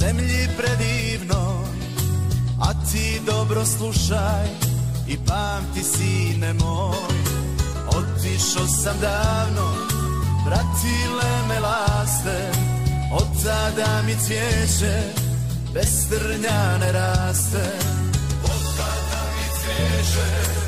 Zemlji predivnoj A ti dobro slušaj i pamti sine moj. Otišao sam davno, pratile me laste Od tada mi cvijeće bez trnja ne raste. Od tada mi cvijeće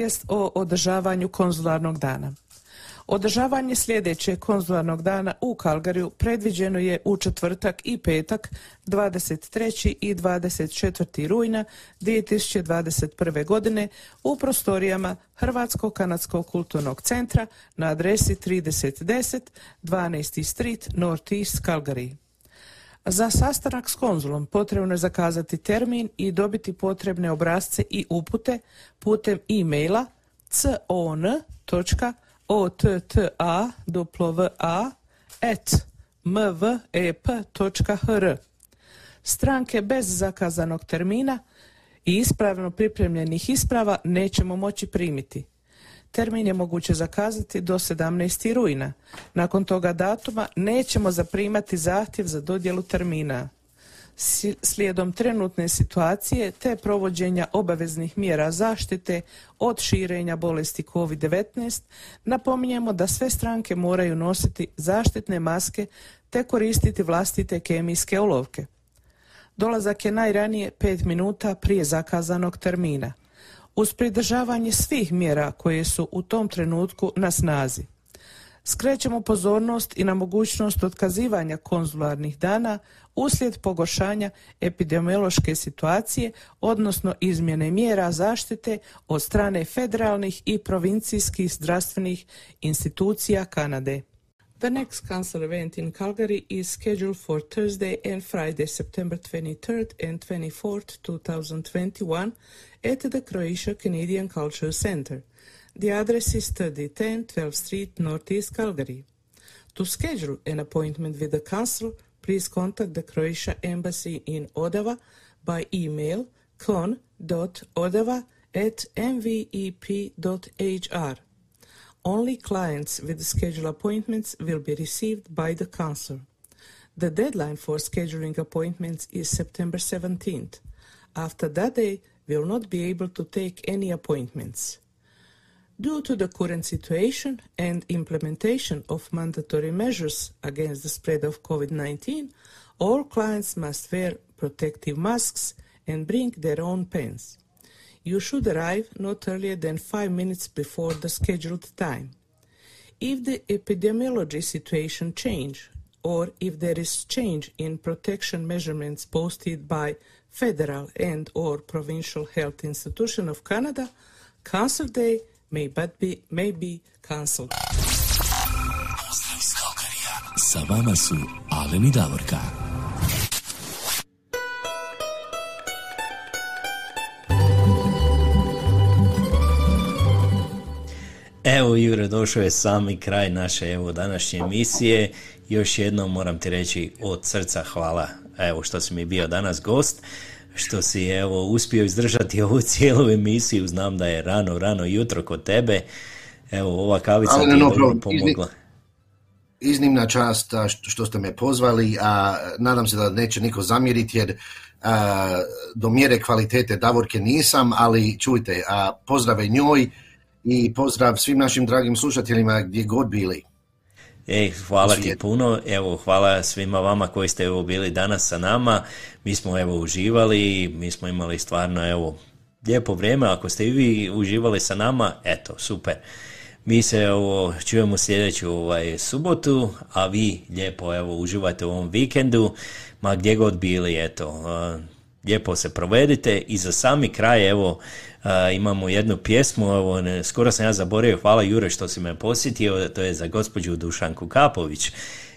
Obavijest o održavanju konzularnog dana. Održavanje sljedećeg konzularnog dana u Kalgariju predviđeno je u četvrtak i petak 23. i 24. rujna 2021. godine u prostorijama Hrvatsko-Kanadskog kulturnog centra na adresi 3010 12. Street North East Calgary. Za sastanak s konzulom potrebno je zakazati termin i dobiti potrebne obrazce i upute putem e-maila con.otta at mvep.hr Stranke bez zakazanog termina i ispravno pripremljenih isprava nećemo moći primiti. Termin je moguće zakazati do 17. rujna. Nakon toga datuma nećemo zaprimati zahtjev za dodjelu termina. Slijedom trenutne situacije te provođenja obaveznih mjera zaštite od širenja bolesti COVID-19, napominjemo da sve stranke moraju nositi zaštitne maske te koristiti vlastite kemijske olovke. Dolazak je najranije 5 minuta prije zakazanog termina uz pridržavanje svih mjera koje su u tom trenutku na snazi. Skrećemo pozornost i na mogućnost otkazivanja konzularnih dana uslijed pogoršanja epidemiološke situacije, odnosno izmjene mjera zaštite od strane federalnih i provincijskih zdravstvenih institucija Kanade. The next council event in Calgary is scheduled for Thursday and Friday, September 23rd and 24th, 2021, at the Croatia Canadian Culture Center. The address is 3010 12th Street, Northeast Calgary. To schedule an appointment with the council, please contact the Croatia Embassy in Ottawa by email con.ottawa at mvep.hr. Only clients with scheduled appointments will be received by the council. The deadline for scheduling appointments is September 17th. After that day, we will not be able to take any appointments. Due to the current situation and implementation of mandatory measures against the spread of COVID 19, all clients must wear protective masks and bring their own pens. You should arrive not earlier than five minutes before the scheduled time. If the epidemiology situation change or if there is change in protection measurements posted by federal and or provincial health institution of Canada, Council Day may but be may be cancelled. Evo Jure, došao je sami kraj naše evo današnje emisije. Još jednom moram ti reći od srca hvala evo što si mi bio danas gost, što si evo uspio izdržati ovu cijelu emisiju. Znam da je rano, rano jutro kod tebe. Evo ova kavica Ali ti je no dobro pomogla. Iznimna čast što ste me pozvali, a nadam se da neće niko zamjeriti jer a, do mjere kvalitete Davorke nisam, ali čujte, a, pozdrave njoj i pozdrav svim našim dragim slušateljima gdje god bili. Ej, hvala ti puno, evo hvala svima vama koji ste evo bili danas sa nama, mi smo evo uživali, mi smo imali stvarno evo lijepo vrijeme, ako ste i vi uživali sa nama, eto, super. Mi se evo, čujemo sljedeću ovaj, subotu, a vi lijepo evo, uživate u ovom vikendu, ma gdje god bili, eto, lijepo se provedite. I za sami kraj, evo, imamo jednu pjesmu, evo, skoro sam ja zaboravio, hvala Jure što si me posjetio, to je za gospođu Dušanku Kapović.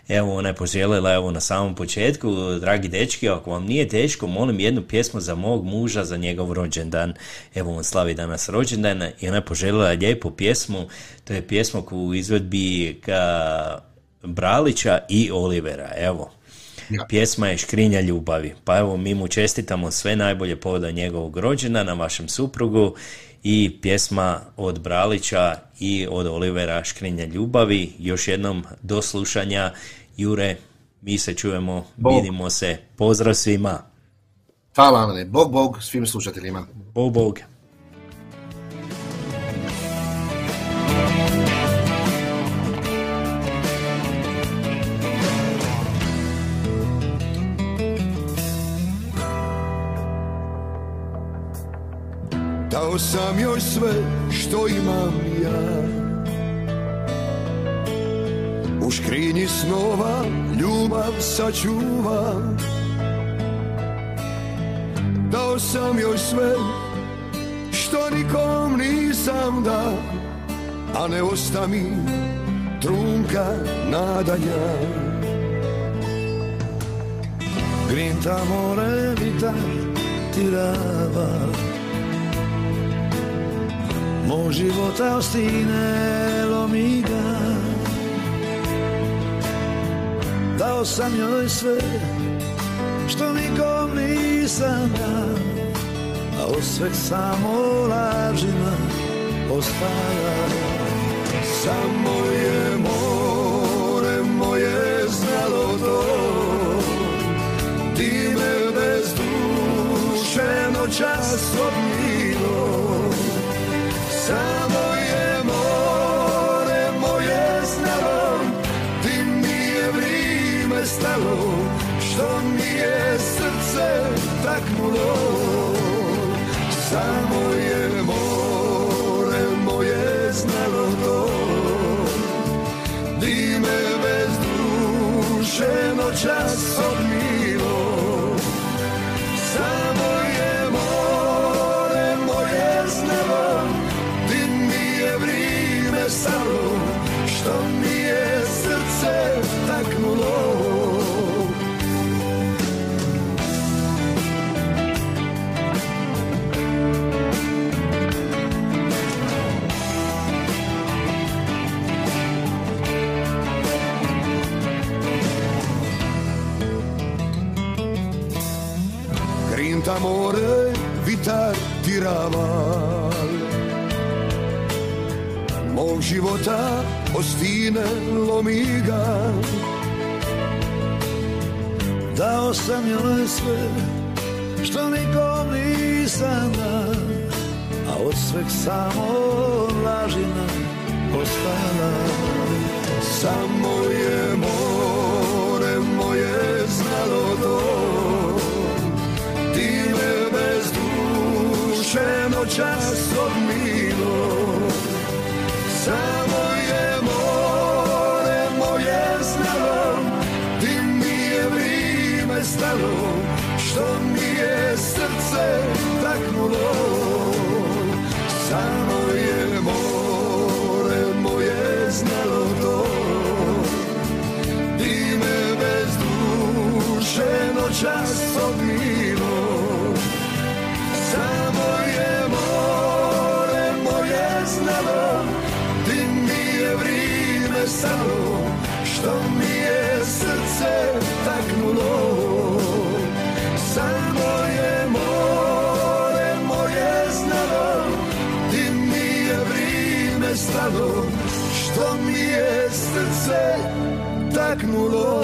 Evo, ona je poželjela evo, na samom početku, dragi dečki, ako vam nije teško, molim jednu pjesmu za mog muža, za njegov rođendan. Evo, on slavi danas rođendan i ona je poželjela lijepu pjesmu, to je pjesma u izvedbi ka Bralića i Olivera, evo. Pjesma je Škrinja ljubavi. Pa evo, mi mu čestitamo sve najbolje povoda njegovog rođena na vašem suprugu i pjesma od Bralića i od Olivera Škrinja ljubavi. Još jednom do slušanja. Jure, mi se čujemo, vidimo se. Pozdrav svima. Hvala, Bog, Bog svim slušateljima. Bog, Bog. Dao sam joj sve što imam ja. U škrinji snova ljubav sačuvam Dao sam joj sve što nikom nisam da A ne osta mi trunka nadanja. Grinta more vitar tirava Mog života ostinelo mi ga. Dao sam joj sve što nikom nisam dao A od sveg samo lažima ostaja Samo je more stalo, što mi je srce taknulo. Samo je more moje znalo to, di me bez duše noćas Grinta more, vitar tiraval. Mog života ostine lomiga Dao sam joj sve što nikom nisam dao A od sveg samo lažina ostala Samo je more moje znalo to duše noćas odmilo Samo je more moje znalo Ti mi je vrime stalo. Što mi je srce taknulo. Samo je more moje znalo to. Ti me bez duše noćas odmilo stalo Što mi je srce taknulo. Samo je more moje znalo Di mi je vrime stalo Što mi je srce taknulo